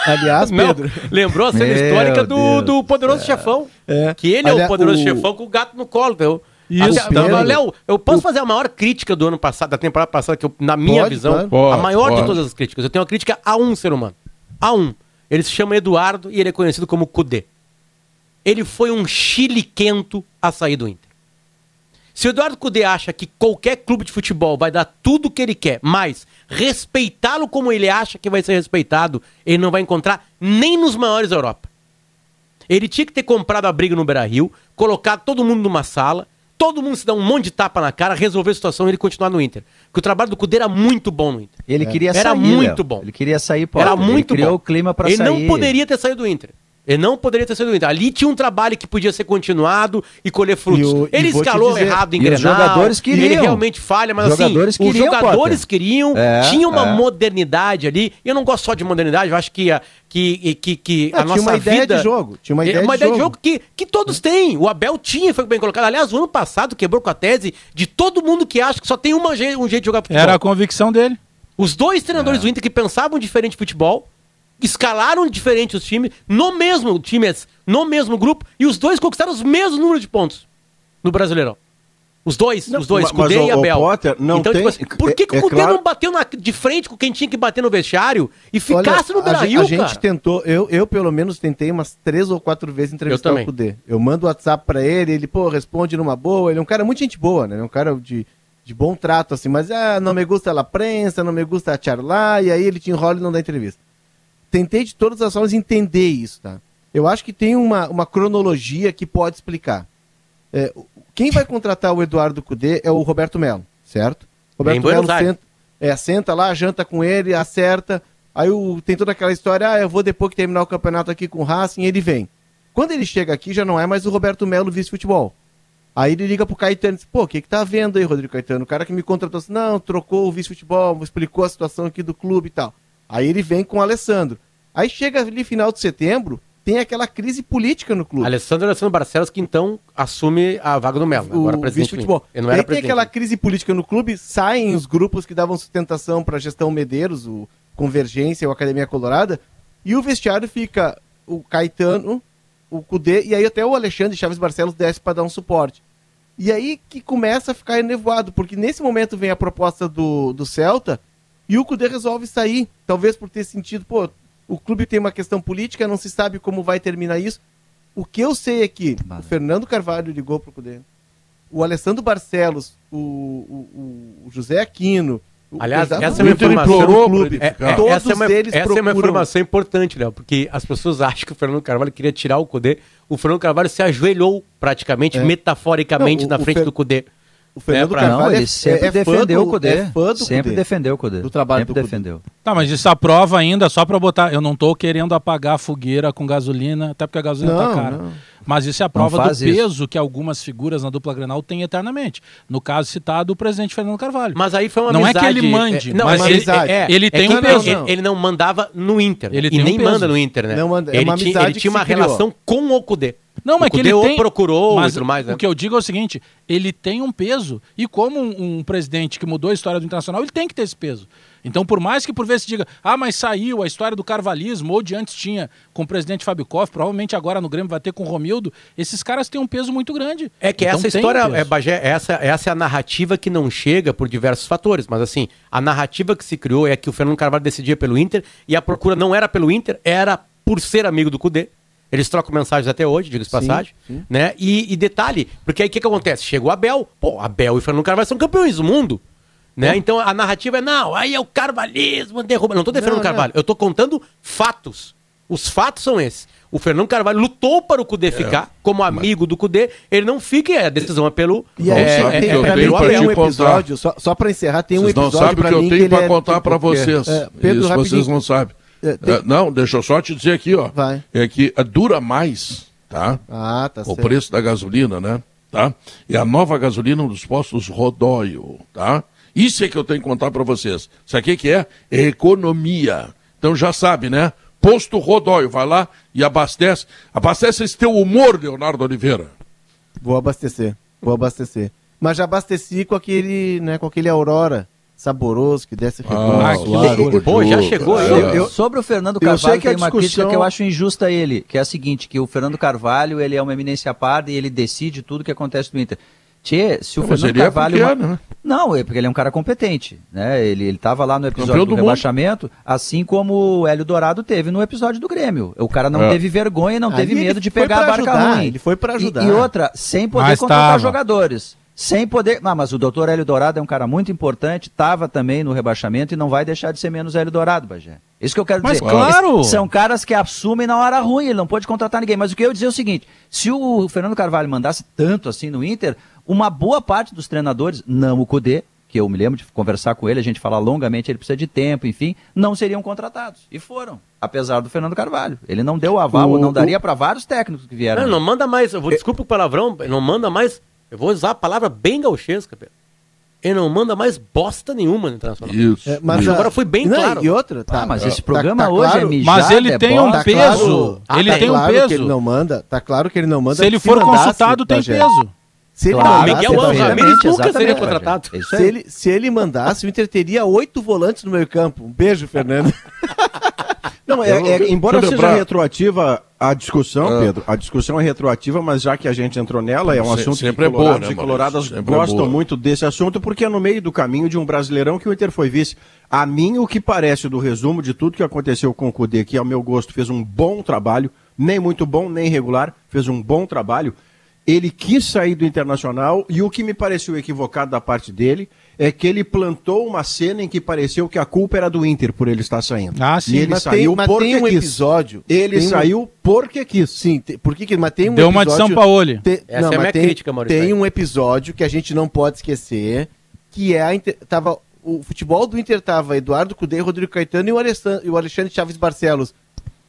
Aliás, Pedro. Não, lembrou a cena Meu histórica do, do Poderoso é. Chefão. É. Que ele Aliás, é o Poderoso o... Chefão com o gato no colo. Então, isso, Até, Léo, eu posso fazer a maior crítica do ano passado, da temporada passada, que eu, na minha pode, visão, pode, a maior pode. de todas as críticas. Eu tenho uma crítica a um ser humano. A um. Ele se chama Eduardo e ele é conhecido como Cudê. Ele foi um chiliquento a sair do Inter. Se o Eduardo Cudê acha que qualquer clube de futebol vai dar tudo o que ele quer, mas respeitá-lo como ele acha que vai ser respeitado, ele não vai encontrar nem nos maiores da Europa. Ele tinha que ter comprado a briga no Beira Rio, colocado todo mundo numa sala, todo mundo se dá um monte de tapa na cara, resolver a situação e ele continuar no Inter. Porque o trabalho do Cudê era muito bom no Inter. Ele queria era sair. Era muito bom. Ele queria sair, pô. Era muito ele criou bom. o clima para sair. Ele não poderia ter saído do Inter. Ele não poderia ter sido do Inter. Ali tinha um trabalho que podia ser continuado e colher frutos. E o, ele escalou dizer, errado em Grenal. Os jogadores queriam. Ele realmente falha, mas assim, jogadores assim, queriam, os jogadores Potter. queriam. É, tinha uma é. modernidade ali. Eu não gosto só de modernidade, eu acho que, que, que, que a nossa uma vida... ideia de jogo. Tinha uma é, ideia, uma de, ideia jogo. de jogo que, que todos têm. O Abel tinha, foi bem colocado. Aliás, o ano passado quebrou com a tese de todo mundo que acha que só tem uma, um jeito de jogar futebol. Era a convicção dele. Os dois treinadores é. do Inter que pensavam diferente de futebol escalaram diferente os times, no mesmo time, no mesmo grupo, e os dois conquistaram os mesmos números de pontos no Brasileirão. Os dois, não, os dois, Cudê e Abel. Potter não então, tipo tem, tipo assim, por que, que é, o Cudê claro... não bateu na, de frente com quem tinha que bater no vestiário e ficasse Olha, no Brasil, a, a gente tentou, eu, eu pelo menos tentei umas três ou quatro vezes entrevistar o Cudê. Eu mando o WhatsApp pra ele, ele, pô, responde numa boa. Ele é um cara muito gente boa, né? É um cara de, de bom trato, assim, mas ah, não me gusta a prensa, não me gusta a charlar, e aí ele te enrola e não dá entrevista tentei de todas as formas entender isso, tá? Eu acho que tem uma, uma cronologia que pode explicar. É, quem vai contratar o Eduardo Cudê é o Roberto Melo, certo? Roberto Melo senta, é, senta lá, janta com ele, acerta. Aí o, tem toda aquela história, ah, eu vou depois que terminar o campeonato aqui com o Racing, ele vem. Quando ele chega aqui, já não é mais o Roberto Melo vice-futebol. Aí ele liga pro Caetano e diz, pô, o que que tá vendo aí, Rodrigo Caetano? O cara que me contratou assim, não, trocou o vice-futebol, explicou a situação aqui do clube e tal. Aí ele vem com o Alessandro. Aí chega ali final de setembro, tem aquela crise política no clube. Alessandro Alessandro Barcelos que então assume a vaga do Melo, agora presidente de futebol. Ele não era tem aquela crise política no clube, saem os grupos que davam sustentação para a gestão Medeiros, o Convergência, o Academia Colorada, e o vestiário fica o Caetano, o Cudê, e aí até o Alexandre Chaves Barcelos desce para dar um suporte. E aí que começa a ficar enevoado, porque nesse momento vem a proposta do, do Celta e o Cudê resolve sair, talvez por ter sentido, pô, o clube tem uma questão política, não se sabe como vai terminar isso. O que eu sei é que o Fernando Carvalho ligou para o Cudê, o Alessandro Barcelos, o, o, o José Aquino, Aliás, essa é uma informação. Clube, é, é, todos essa é uma, eles essa procuram... é uma informação importante, Léo, porque as pessoas acham que o Fernando Carvalho queria tirar o Cudê. O Fernando Carvalho se ajoelhou praticamente, é. metaforicamente, não, o, na frente Fer... do Cudê. O Fernando é, Carvalho não, ele é sempre é, defendeu o Cudê. É fã do sempre Cudê. defendeu o Cudê. Do trabalho sempre do defendeu. Tá, mas isso aprova ainda só para botar. Eu não tô querendo apagar a fogueira com gasolina, até porque a gasolina tá não, tá cara. Não. Mas isso é a prova do peso isso. que algumas figuras na dupla Grenal têm eternamente. No caso citado, o presidente Fernando Carvalho. Mas aí foi uma Não amizade, é que ele mande, é, não, mas ele, é, ele tem um peso. Ele, ele, não mandava no Inter. Ele e nem um manda no Inter, né? Não manda, é ele, tinha, ele tinha uma relação com o Cudê. Não, mas o que ele tem... procurou mas e tudo mais, né? O que eu digo é o seguinte, ele tem um peso e como um, um, presidente que mudou a história do Internacional, ele tem que ter esse peso. Então, por mais que por vezes diga, ah, mas saiu a história do carvalismo, ou de antes tinha com o presidente Fábio Koff, provavelmente agora no Grêmio vai ter com o Romildo, esses caras têm um peso muito grande. É que então, essa história, é, Bagé, essa, essa é a narrativa que não chega por diversos fatores, mas assim, a narrativa que se criou é que o Fernando Carvalho decidia pelo Inter e a procura não era pelo Inter, era por ser amigo do Cudê. Eles trocam mensagens até hoje, diga-se passagem. Sim. Né? E, e, detalhe, porque aí o que, que acontece? Chega o Abel, pô, Abel e Fernando Carvalho são campeões do mundo. Né? Então a narrativa é, não, aí é o carvalhismo, derruba. Não estou defendendo o Carvalho, não. eu estou contando fatos. Os fatos são esses. O Fernando Carvalho lutou para o Cudê é, ficar, como amigo mas... do Cudê, ele não fica e a decisão é pelo. E aí, é, é, tem, é, mim, tem um episódio, só, só para encerrar, tem vocês um episódio. Não sabe o que eu tenho para é contar para vocês. É, Pedro, Isso rapidinho. vocês não sabem. É, tem... não, deixa eu só te dizer aqui, ó. Vai. É que dura mais, tá? Ah, tá o certo. preço da gasolina, né? Tá? E a nova gasolina dos postos Rodóio, tá? Isso é que eu tenho que contar para vocês. Sabe o que é? É economia. Então já sabe, né? Posto Rodóio, vai lá e abastece. Abastece esse teu humor, Leonardo Oliveira. Vou abastecer, vou abastecer. Mas já abasteci com aquele, né, com aquele Aurora saboroso, que desse ah, ah, Pô, já chegou. Eu, eu, sobre o Fernando Carvalho, tem uma discussão... crítica que eu acho injusta a ele, que é a seguinte, que o Fernando Carvalho, ele é uma eminência parda e ele decide tudo que acontece no Inter. Tchê, se o não, Fernando Carvalho. É né? Não, é porque ele é um cara competente. Né? Ele estava lá no episódio do, do rebaixamento, assim como o Hélio Dourado teve no episódio do Grêmio. O cara não é. teve vergonha, não teve medo de pegar a barca ajudar, ruim. Ele foi para ajudar. E, e, outra, sem poder Mas contratar tava. jogadores. Sem poder. Não, mas o doutor Hélio Dourado é um cara muito importante, estava também no rebaixamento e não vai deixar de ser menos Hélio Dourado, Bagé. Isso que eu quero mas dizer. Claro! São caras que assumem na hora ruim, ele não pode contratar ninguém. Mas o que eu ia dizer é o seguinte: se o Fernando Carvalho mandasse tanto assim no Inter, uma boa parte dos treinadores, não o Cudê, que eu me lembro de conversar com ele, a gente falar longamente, ele precisa de tempo, enfim, não seriam contratados. E foram, apesar do Fernando Carvalho. Ele não deu aval, o, não daria para vários técnicos que vieram. Não, não manda mais, eu vou, desculpa o palavrão, não manda mais eu vou usar a palavra bem gauchesca, Pedro. Ele não manda mais bosta nenhuma no Internacional. Isso. É, mas agora foi bem não, claro. E outra, tá, ah, mas esse programa tá, tá hoje é claro, é mijado, Mas ele é tem um peso. Claro, ah, ele tá tem claro um peso. Que ele não manda, tá claro que ele não manda. Se ele for consultado, tem peso. Se ele claro, mandasse, Miguel nunca seria contratado. Se ele, se ele mandasse, o Inter teria oito volantes no meio campo. Um beijo, Fernando. Não, é, é, embora seja lembrar... retroativa a discussão, ah. Pedro, a discussão é retroativa, mas já que a gente entrou nela, é um assunto sempre que colorados é boa, né, e coloradas é gostam é muito desse assunto, porque é no meio do caminho de um brasileirão que o Inter foi vice. A mim, o que parece do resumo de tudo que aconteceu com o Cudê, que ao meu gosto fez um bom trabalho, nem muito bom, nem regular, fez um bom trabalho, ele quis sair do Internacional e o que me pareceu equivocado da parte dele é que ele plantou uma cena em que pareceu que a culpa era do Inter por ele estar saindo. Ah, sim. E ele mas saiu tem, porque tem um quis. episódio. Ele saiu um... porque quis. Sim, tem, porque que, mas tem um Deu episódio, uma de São Paulo. Te, Essa não, é a minha tem, crítica, Maurício. Tem um episódio que a gente não pode esquecer, que é a Inter, tava o futebol do Inter tava Eduardo Cudê, Rodrigo Caetano e o Alexandre, e o Alexandre Chaves Barcelos,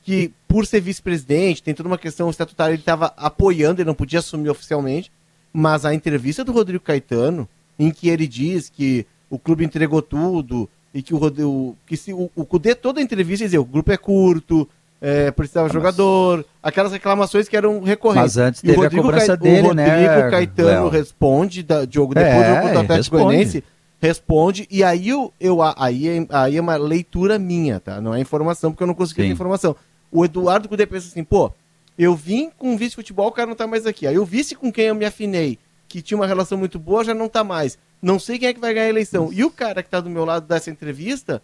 que por ser vice-presidente, tem toda uma questão estatutária, ele estava apoiando, ele não podia assumir oficialmente, mas a entrevista do Rodrigo Caetano, em que ele diz que o clube entregou tudo e que o que se o, o Cudê toda a entrevista dizia o grupo é curto, é, precisava de jogador, aquelas reclamações que eram recorrentes. Mas antes teve a cobrança Ca... dele, o né? O Rodrigo Caetano responde da jogo depois é, do Atlético Goianiense, responde e aí eu, eu aí, é, aí é uma leitura minha, tá? Não é informação porque eu não consegui ter informação. O Eduardo Cudê pensa assim, pô, eu vim com o vice-futebol, o cara não tá mais aqui. Aí o vice com quem eu me afinei, que tinha uma relação muito boa, já não tá mais não sei quem é que vai ganhar a eleição. E o cara que está do meu lado dessa entrevista.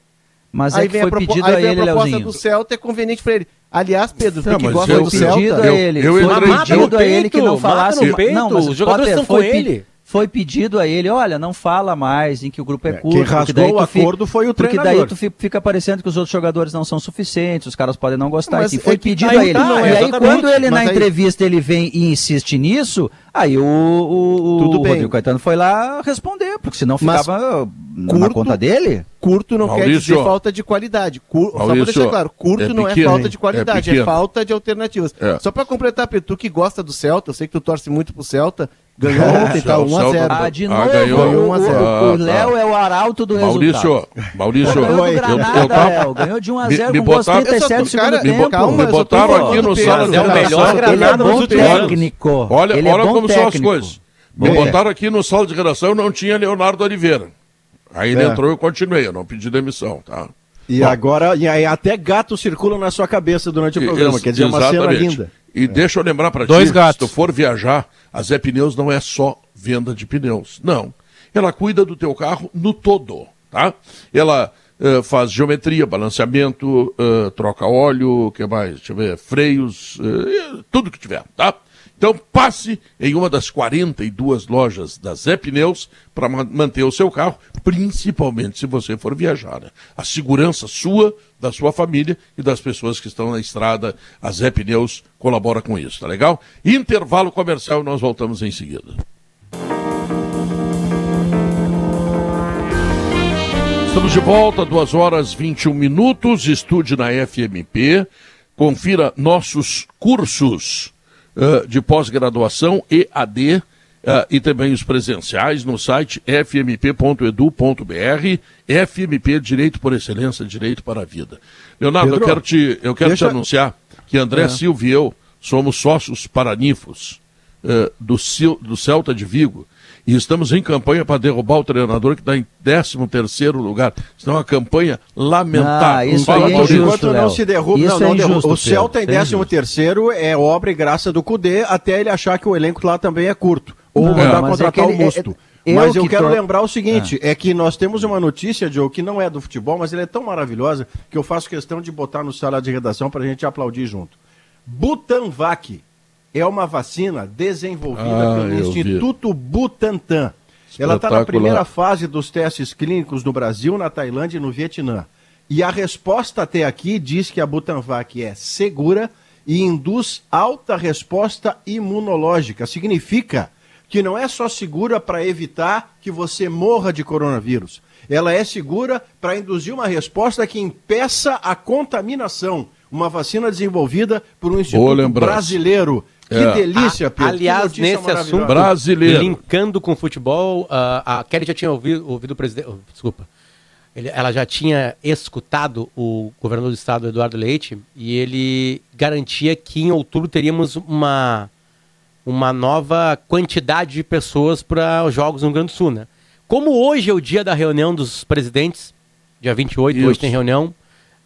Mas é que foi pedido a, ele, a proposta Leozinho. do Celta é conveniente para ele. Aliás, Pedro, não, que gosta do Celta. A ele. Eu, eu foi pedido a ele que não falasse. Não, mas os jogadores estão com ele foi pedido a ele, olha, não fala mais em que o grupo é, é curto. Quem rasgou o acordo fica, foi o treinador. Porque daí tu fica parecendo que os outros jogadores não são suficientes, os caras podem não gostar. Mas foi é pedido a ele. Tá, e aí quando ele na aí... entrevista ele vem e insiste nisso, aí o, o, o. Rodrigo Caetano foi lá responder, porque senão ficava mas, na conta dele. Curto não Maurício, quer dizer falta de qualidade. Cur... Maurício, só pra deixar claro, curto é não é falta de qualidade, é, é falta de alternativas. É. Só para completar, Pedro, tu que gosta do Celta, eu sei que tu torce muito pro Celta, Ganhou ontem, tá 1x0. Ah, de novo, ah, ganhou, 1 a 0. o Léo é o arauto do Maurício, resultado. Maurício, ganhou do Granada, eu, eu tava... Léo, ganhou de 1 a 0 me, com botaram, 37 cara, me, tempo. Calma, me botaram aqui no sala de redação. Ele é bom técnico. Olha, ele é olha como técnico. são as coisas. Me é. botaram aqui no sala de redação, não tinha Leonardo Oliveira. Aí ele é. entrou e eu continuei, eu não pedi demissão, tá? E Bom, agora, e aí até gato circula na sua cabeça durante o programa, quer dizer, uma cena linda. E é. deixa eu lembrar para ti, gatos. se tu for viajar, a Zé Pneus não é só venda de pneus. Não. Ela cuida do teu carro no todo, tá? Ela uh, faz geometria, balanceamento, uh, troca óleo, que mais? Deixa eu ver, freios, uh, tudo que tiver, tá? Então passe em uma das 42 lojas da Zé Pneus para manter o seu carro, principalmente se você for viajar. Né? A segurança sua, da sua família e das pessoas que estão na estrada, a Zé Pneus colabora com isso, tá legal? Intervalo comercial nós voltamos em seguida. Estamos de volta, 2 horas 21 minutos, estude na FMP, confira nossos cursos uh, de pós-graduação EAD uh, e também os presenciais no site fmp.edu.br, FMP Direito por Excelência, Direito para a Vida. Leonardo, Pedro, eu quero te, eu quero deixa... te anunciar que André é. Silva e eu somos sócios paranifos uh, do, do Celta de Vigo e estamos em campanha para derrubar o treinador que está em 13 terceiro lugar. Isso é uma campanha lamentável. Ah, isso Fala, é injusto, não se derruba, isso não, é não injusto, O Celta em 13 terceiro é obra e graça do Cudê, até ele achar que o elenco lá também é curto. Ou não, mandar contratar é o Musto. É, mas eu quero tô... lembrar o seguinte: é. é. que nós temos uma notícia, Joe, que não é do futebol, mas ela é tão maravilhosa que eu faço questão de botar no sala de redação para a gente aplaudir junto. Butanvac é uma vacina desenvolvida ah, pelo Instituto vi. Butantan. Ela está na primeira fase dos testes clínicos no Brasil, na Tailândia e no Vietnã. E a resposta até aqui diz que a Butanvac é segura e induz alta resposta imunológica. Significa que não é só segura para evitar que você morra de coronavírus. Ela é segura para induzir uma resposta que impeça a contaminação. Uma vacina desenvolvida por um instituto brasileiro que é. delícia, Pedro. aliás, nesse assunto, brasileiro. linkando com o futebol, uh, a Kelly já tinha ouvido, ouvido o presidente. Oh, desculpa. Ele, ela já tinha escutado o governador do estado, Eduardo Leite, e ele garantia que em outubro teríamos uma, uma nova quantidade de pessoas para os Jogos no Rio Grande do Sul. Né? Como hoje é o dia da reunião dos presidentes, dia 28, Isso. hoje tem reunião.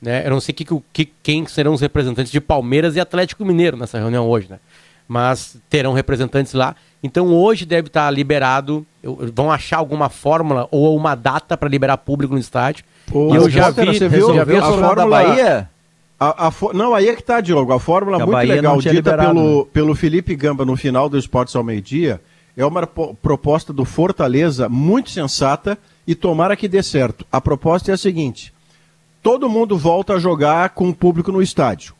Né? Eu não sei que, que, quem serão os representantes de Palmeiras e Atlético Mineiro nessa reunião hoje. Né? Mas terão representantes lá. Então hoje deve estar liberado, vão achar alguma fórmula ou uma data para liberar público no estádio. Pô, e eu já vi, você viu, já a, a fórmula da Bahia? A, a, não, aí é que tá, Diogo. A fórmula muito Bahia legal, dita liberado, pelo, né? pelo Felipe Gamba no final do Esportes ao Meio-Dia, é uma proposta do Fortaleza muito sensata e tomara que dê certo. A proposta é a seguinte: todo mundo volta a jogar com o público no estádio.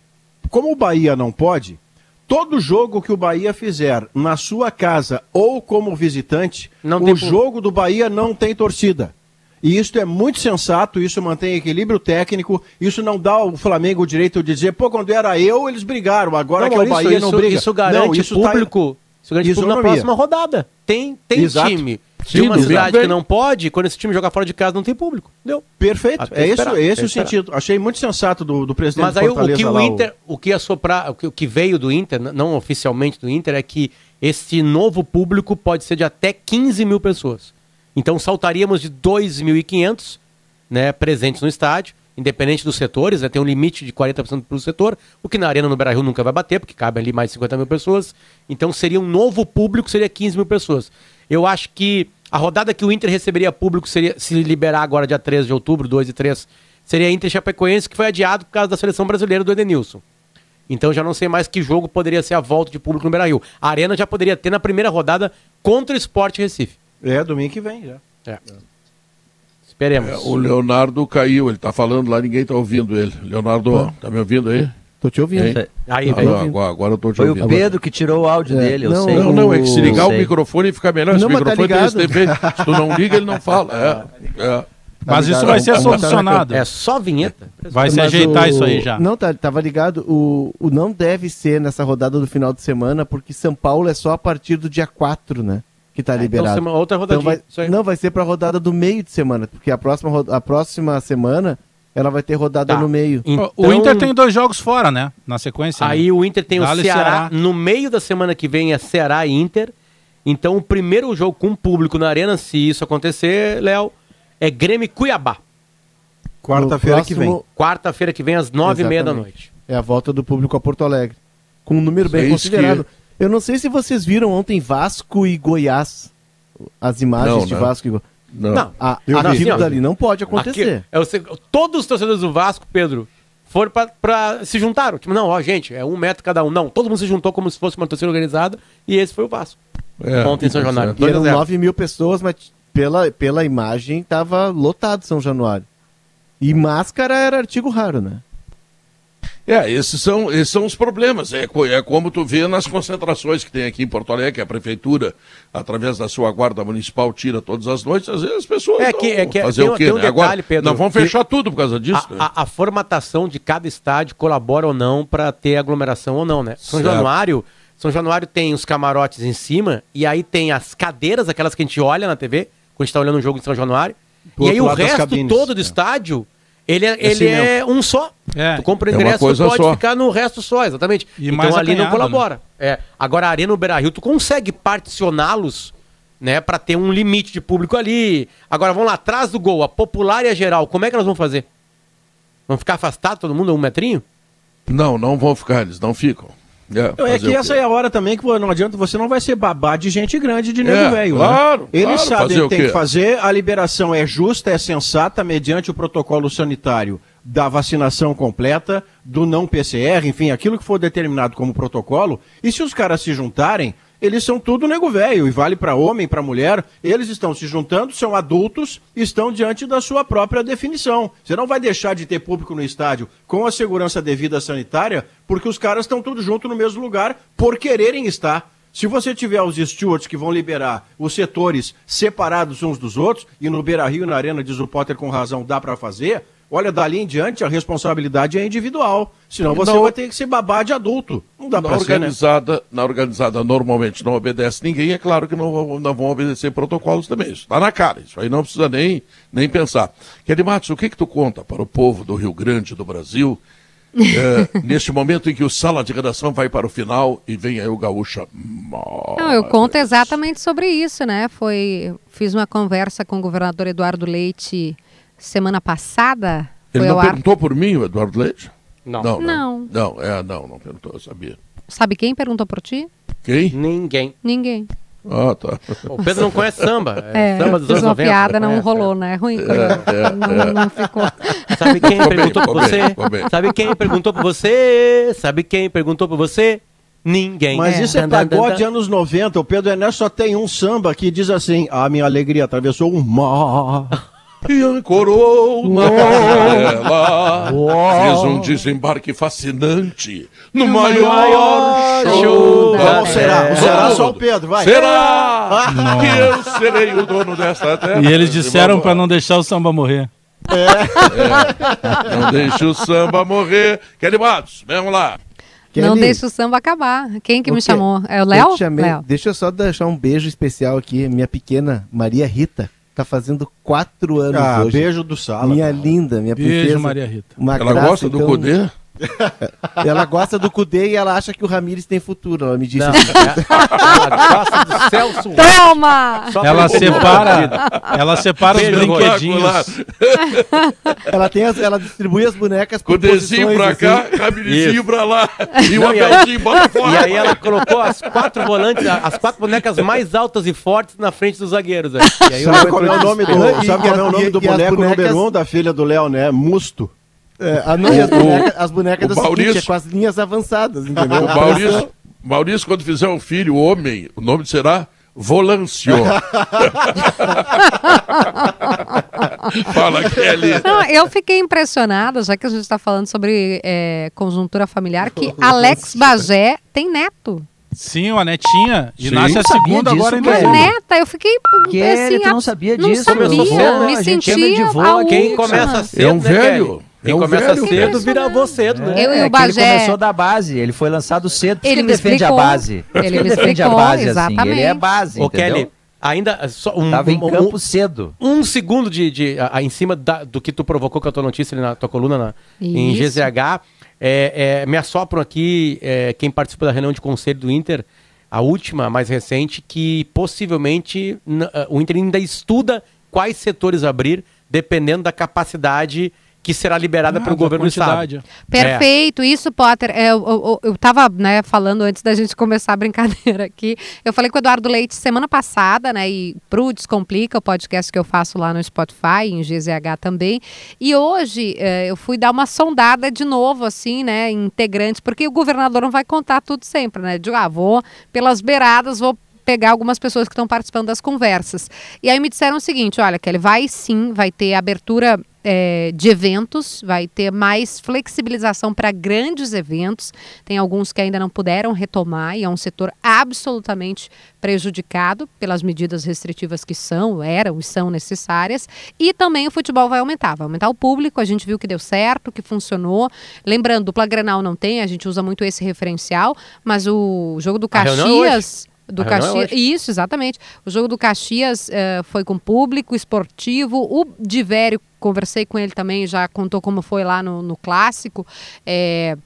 Como o Bahia não pode, todo jogo que o Bahia fizer na sua casa ou como visitante, não o jogo do Bahia não tem torcida. E isso é muito sensato, isso mantém equilíbrio técnico, isso não dá ao Flamengo o direito de dizer, pô, quando era eu, eles brigaram, agora não, que é o Bahia isso, não briga. Isso garante não, isso tá público, tá... isso garante público na próxima rodada. Tem, tem time de uma cidade que não pode, quando esse time jogar fora de casa, não tem público. Deu. Perfeito. É esse, esse o sentido. Achei muito sensato do, do presidente Mas aí o que o Inter, o... o que assoprar, o que, o que veio do Inter, não oficialmente do Inter, é que esse novo público pode ser de até 15 mil pessoas. Então saltaríamos de 2.500 né, presentes no estádio, independente dos setores, né, tem um limite de 40% para o setor, o que na Arena no Brasil nunca vai bater, porque cabe ali mais de 50 mil pessoas. Então seria um novo público, seria 15 mil pessoas. Eu acho que a rodada que o Inter receberia público seria se liberar agora dia 13 de outubro, 2 e 3, seria Inter Chapecoense, que foi adiado por causa da seleção brasileira do Edenilson. Então já não sei mais que jogo poderia ser a volta de público no Beira-Rio. A Arena já poderia ter na primeira rodada contra o Sport Recife. É, domingo que vem já. É. é. Esperemos. É, o Leonardo caiu, ele tá falando lá, ninguém tá ouvindo ele. Leonardo, tá me ouvindo aí? Tô te ouvindo. Aí, ah, agora, agora eu tô te Foi ouvindo. o Pedro que tirou o áudio é. dele, eu não, sei. Não, não, é que se ligar o microfone fica melhor. Não, o microfone tá tem. Se tu não liga, ele não fala. É, é. Mas isso vai ser solucionado. É só vinheta. Vai se ajeitar o... isso aí já. Não, tá, tava ligado. O, o não deve ser nessa rodada do final de semana, porque São Paulo é só a partir do dia 4, né? Que tá liberado. Então, outra rodadinha. Então vai, não, vai ser pra rodada do meio de semana, porque a próxima, a próxima semana ela vai ter rodada tá. no meio. Então, o Inter tem dois jogos fora, né? Na sequência. Aí né? o Inter tem o Ceará, Ceará, No meio da semana que vem é Ceará e Inter. Então o primeiro jogo com público na arena, se isso acontecer, Léo, é Grêmio Cuiabá. Quarta-feira que vem. Quarta-feira que vem, às nove e meia da noite. É a volta do público a Porto Alegre. Com um número bem considerado. Que... Eu não sei se vocês viram ontem Vasco e Goiás. As imagens não, de não. Vasco e Goiás. Não, não a, eu aquilo assim, dali não pode acontecer. Aqui, é todos os torcedores do Vasco, Pedro, foram para se juntaram. Tipo, não, ó, gente, é um metro cada um. Não, todo mundo se juntou como se fosse uma torcida organizada e esse foi o Vasco. É, Ontem em São Januário. E eram 9 mil pessoas, mas pela, pela imagem tava lotado São Januário. E máscara era artigo raro, né? É, esses são, esses são os problemas. É, é como tu vê nas concentrações que tem aqui em Porto Alegre, que a prefeitura, através da sua guarda municipal, tira todas as noites, às vezes as pessoas é que, é que fazer tem, o quê? Tem um né? detalhe, Agora, Pedro, não vão fechar tudo por causa disso. A, né? a, a, formatação de cada estádio colabora ou não para ter aglomeração ou não, né? São certo. Januário. São Januário tem os camarotes em cima, e aí tem as cadeiras, aquelas que a gente olha na TV, quando a gente está olhando um jogo em São Januário. e aí o resto todo do é. estádio ele é, é ele é um só. É. Tu compra o é ingresso, é tu pode só. ficar no resto só, exatamente. E então ali não colabora. Né? É. Agora a Arena no Beira Rio, tu consegue particioná-los né, para ter um limite de público ali. Agora vamos lá atrás do gol, a popular e a geral, como é que nós vamos fazer? Vamos ficar afastados todo mundo um metrinho? Não, não vão ficar, eles não ficam. É, é que essa é a hora também que não adianta, você não vai ser babá de gente grande de nego é, velho. Né? Claro, né? Eles claro, sabem o que tem que fazer, a liberação é justa, é sensata, mediante o protocolo sanitário da vacinação completa, do não PCR, enfim, aquilo que for determinado como protocolo. E se os caras se juntarem, eles são tudo nego velho, e vale para homem, para mulher. Eles estão se juntando, são adultos, estão diante da sua própria definição. Você não vai deixar de ter público no estádio com a segurança devida sanitária, porque os caras estão tudo junto no mesmo lugar por quererem estar. Se você tiver os stewards que vão liberar os setores separados uns dos outros, e no Beira Rio e na Arena, diz o Potter com razão, dá para fazer, Olha, dali em diante a responsabilidade é individual. Senão você não, vai ter que se babar de adulto. Não dá na pra organizada, ser, né? Na organizada normalmente não obedece ninguém, é claro que não, não vão obedecer protocolos também. Isso está na cara, isso aí não precisa nem, nem pensar. Kelly Matos, o que, que tu conta para o povo do Rio Grande do Brasil, é, neste momento em que o sala de redação vai para o final e vem aí o Gaúcha. Não, eu conto exatamente sobre isso, né? Foi, fiz uma conversa com o governador Eduardo Leite semana passada. Ele não perguntou ar... por mim, o Eduardo Leite? Não. Não, não. Não, é, não, não perguntou, eu sabia. Sabe quem perguntou por ti? Quem? Ninguém. Ninguém. Ah, tá. O Pedro não conhece samba. É, samba dos anos uma 90. piada, não rolou, né? É ruim. É, é, não, é. não, ficou. Sabe quem perguntou por você? Sabe quem perguntou por você? Sabe quem perguntou por você? Ninguém. Mas é. isso é pagode anos 90. O Pedro Ernesto só tem um samba que diz assim: A minha alegria atravessou um mar e ancorou na janela. Fez um desembarque fascinante no maior, maior show da Não, será, será só o Pedro, vai. Será que eu serei o dono dessa terra? E eles disseram para não deixar o samba morrer. É. é. Não deixe o samba morrer. Kelly Matos, vamos lá. Kelly, não deixe o samba acabar. Quem que me chamou? É o Léo? Deixa eu só deixar um beijo especial aqui. Minha pequena Maria Rita Tá fazendo quatro anos ah, hoje. beijo do Sala. Minha cara. linda, minha beijo, princesa. Maria Rita. Uma Ela graça, gosta do então... Cudê? ela gosta do Cudê e ela acha que o Ramires tem futuro. Ela me disse. Não, ela gosta do Celso. Toma! ela separa, ela separa os brinquedinhos. ela, tem as, ela distribui as bonecas por Cudêzinho pra assim. cá, Ramirizinho pra lá. E o Abelzinho bota fora. E aí ela colocou as quatro volantes, as quatro bonecas mais altas e fortes na frente dos zagueiros. E aí sabe qual é o nome do, sabe qual é o nome do boneco número um da filha do Léo, né? Musto. É, a, as bonecas, as bonecas da Maurício, seguinte, é com as linhas avançadas, entendeu? O Maurício, Maurício, quando fizer um filho, homem, o nome será Volancio. Fala, Kelly. Não, eu fiquei impressionada, já que a gente está falando sobre é, conjuntura familiar, que Alex Bagé tem neto. Sim, uma netinha. E Sim. nasce a segunda disso, agora em dezembro. neta, eu fiquei que assim, tu não sabia disso. Não sabia, me sentia a Quem começa cedo, É um né, velho. Quem é começa velho, cedo vira avô cedo, né? Eu e é o Bagé. Ele começou da base, ele foi lançado cedo, ele, ele defende explicou. a base. Ele, ele defende explicou, a base exatamente. assim. Ele é base. Ô, Kelly, ainda só um, Tava em campo um, cedo. Um segundo de, de a, a, em cima da, do que tu provocou com a tua notícia na tua coluna na, em GZH. É, é, me assopram aqui é, quem participa da reunião de conselho do Inter, a última, mais recente, que possivelmente o Inter ainda estuda quais setores abrir, dependendo da capacidade que será liberada ah, pelo governo do estado. Perfeito, é. isso, Potter. É, eu estava né, falando antes da gente começar a brincadeira aqui. Eu falei com o Eduardo Leite semana passada, né? E pro Descomplica, o podcast que eu faço lá no Spotify, em GZH também. E hoje é, eu fui dar uma sondada de novo, assim, né? Integrantes, porque o governador não vai contar tudo sempre, né? De ah, vou pelas beiradas, vou pegar algumas pessoas que estão participando das conversas. E aí me disseram o seguinte: olha, Kelly, vai sim, vai ter abertura é, de eventos, vai ter mais flexibilização para grandes eventos. Tem alguns que ainda não puderam retomar e é um setor absolutamente prejudicado pelas medidas restritivas que são, eram e são necessárias. E também o futebol vai aumentar, vai aumentar o público. A gente viu que deu certo, que funcionou. Lembrando, dupla Grenal não tem, a gente usa muito esse referencial, mas o jogo do Caxias do Caxias. Isso, exatamente. O jogo do Caxias uh, foi com público esportivo. O Divério, conversei com ele também, já contou como foi lá no, no clássico. É,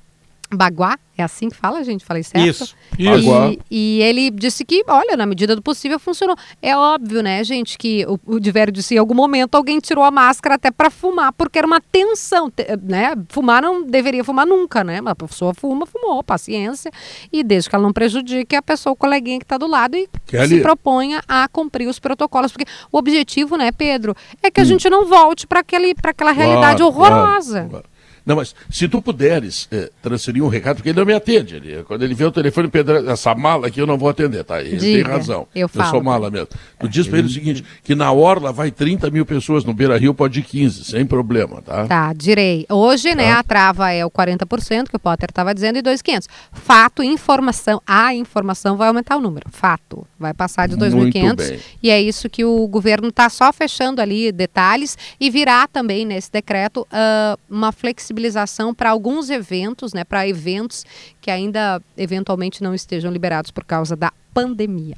Baguá, é assim que fala, gente? Falei certo? Isso. E, e, ele disse que, olha, na medida do possível funcionou. É óbvio, né, gente, que o, o Diverio disse em algum momento alguém tirou a máscara até para fumar, porque era uma tensão, né? Fumar não deveria fumar nunca, né? Mas a pessoa fuma, fumou, paciência. E desde que ela não prejudique a pessoa, o coleguinha que está do lado e Kelly. se proponha a cumprir os protocolos. Porque o objetivo, né, Pedro, é que a hum. gente não volte para aquela realidade claro, horrorosa. Claro, claro. Não, mas se tu puderes é, transferir um recado, porque ele não me atende. Ele, quando ele vê o telefone, Pedro, essa mala aqui eu não vou atender, tá? Ele Diga, tem razão. Eu, falo. eu sou mala mesmo. Tu diz para ele o seguinte: que na Orla vai 30 mil pessoas, no Beira Rio pode ir 15, sem problema, tá? Tá, direi. Hoje, né, tá. né, a trava é o 40%, que o Potter estava dizendo, e 2.500. Fato, informação. A informação vai aumentar o número. Fato. Vai passar de 2.500. E é isso que o governo está só fechando ali detalhes e virá também nesse decreto uh, uma flexibilização flexibilização para alguns eventos, né, para eventos que ainda eventualmente não estejam liberados por causa da pandemia.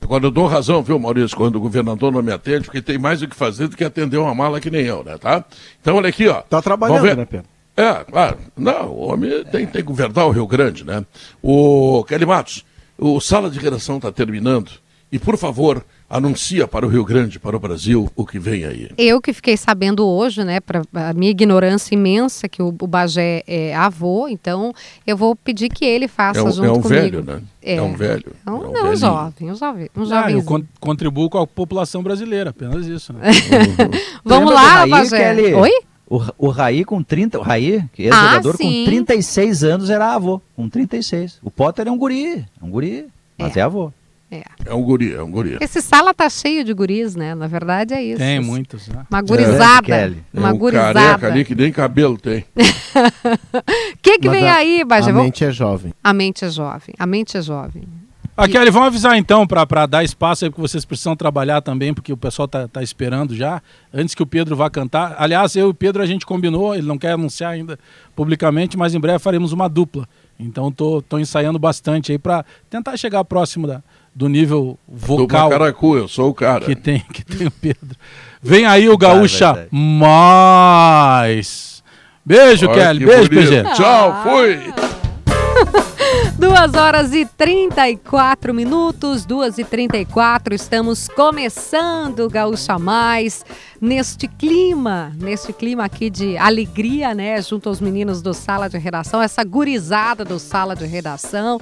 Agora eu dou razão, viu, Maurício, quando o governador não me atende, porque tem mais o que fazer do que atender uma mala que nem eu, né, tá? Então, olha aqui, ó. Tá trabalhando, ver... né, Pedro? É, claro. Não, o homem tem, tem que governar o Rio Grande, né? O Kelly Matos, o sala de redação está terminando. E, por favor, anuncia para o Rio Grande, para o Brasil, o que vem aí. Eu que fiquei sabendo hoje, né, para a minha ignorância imensa, que o, o Bagé é avô, então eu vou pedir que ele faça é um, junto é um comigo. velho, né? É, é um velho. É um, é um, um jovem, um jovem. Um jovem. Ah, eu contribuo com a população brasileira, apenas isso. Né? Vamos lá, Bagé. Oi? O, o Raí com 30, o Raí, que é ah, jogador com 36 anos, era avô, com 36. O Potter é um guri, é um guri, mas é, é avô. É. é um guri, é um guri. Esse sala tá cheio de guris, né? Na verdade é isso. Tem muitos, né? Uma gurizada. É, uma é um gurizada. careca ali que nem cabelo tem. O que que Mas vem a, aí, Bajé? A mente é jovem. A mente é jovem. A mente é jovem. Ah, Kelly, vamos avisar então, para dar espaço aí, porque vocês precisam trabalhar também, porque o pessoal tá, tá esperando já, antes que o Pedro vá cantar. Aliás, eu e o Pedro a gente combinou, ele não quer anunciar ainda publicamente, mas em breve faremos uma dupla. Então tô, tô ensaiando bastante aí para tentar chegar próximo da, do nível vocal. Do Caracu, eu sou o cara. Que tem, que tem o Pedro. Vem aí o Gaúcha vai, vai, vai. Mais. Beijo, Olha, Kelly. Beijo, PG. Tchau, fui. 2 horas e 34 minutos, 2 e 34, estamos começando o Gaúcha Mais neste clima, neste clima aqui de alegria, né, junto aos meninos do Sala de Redação, essa gurizada do Sala de Redação.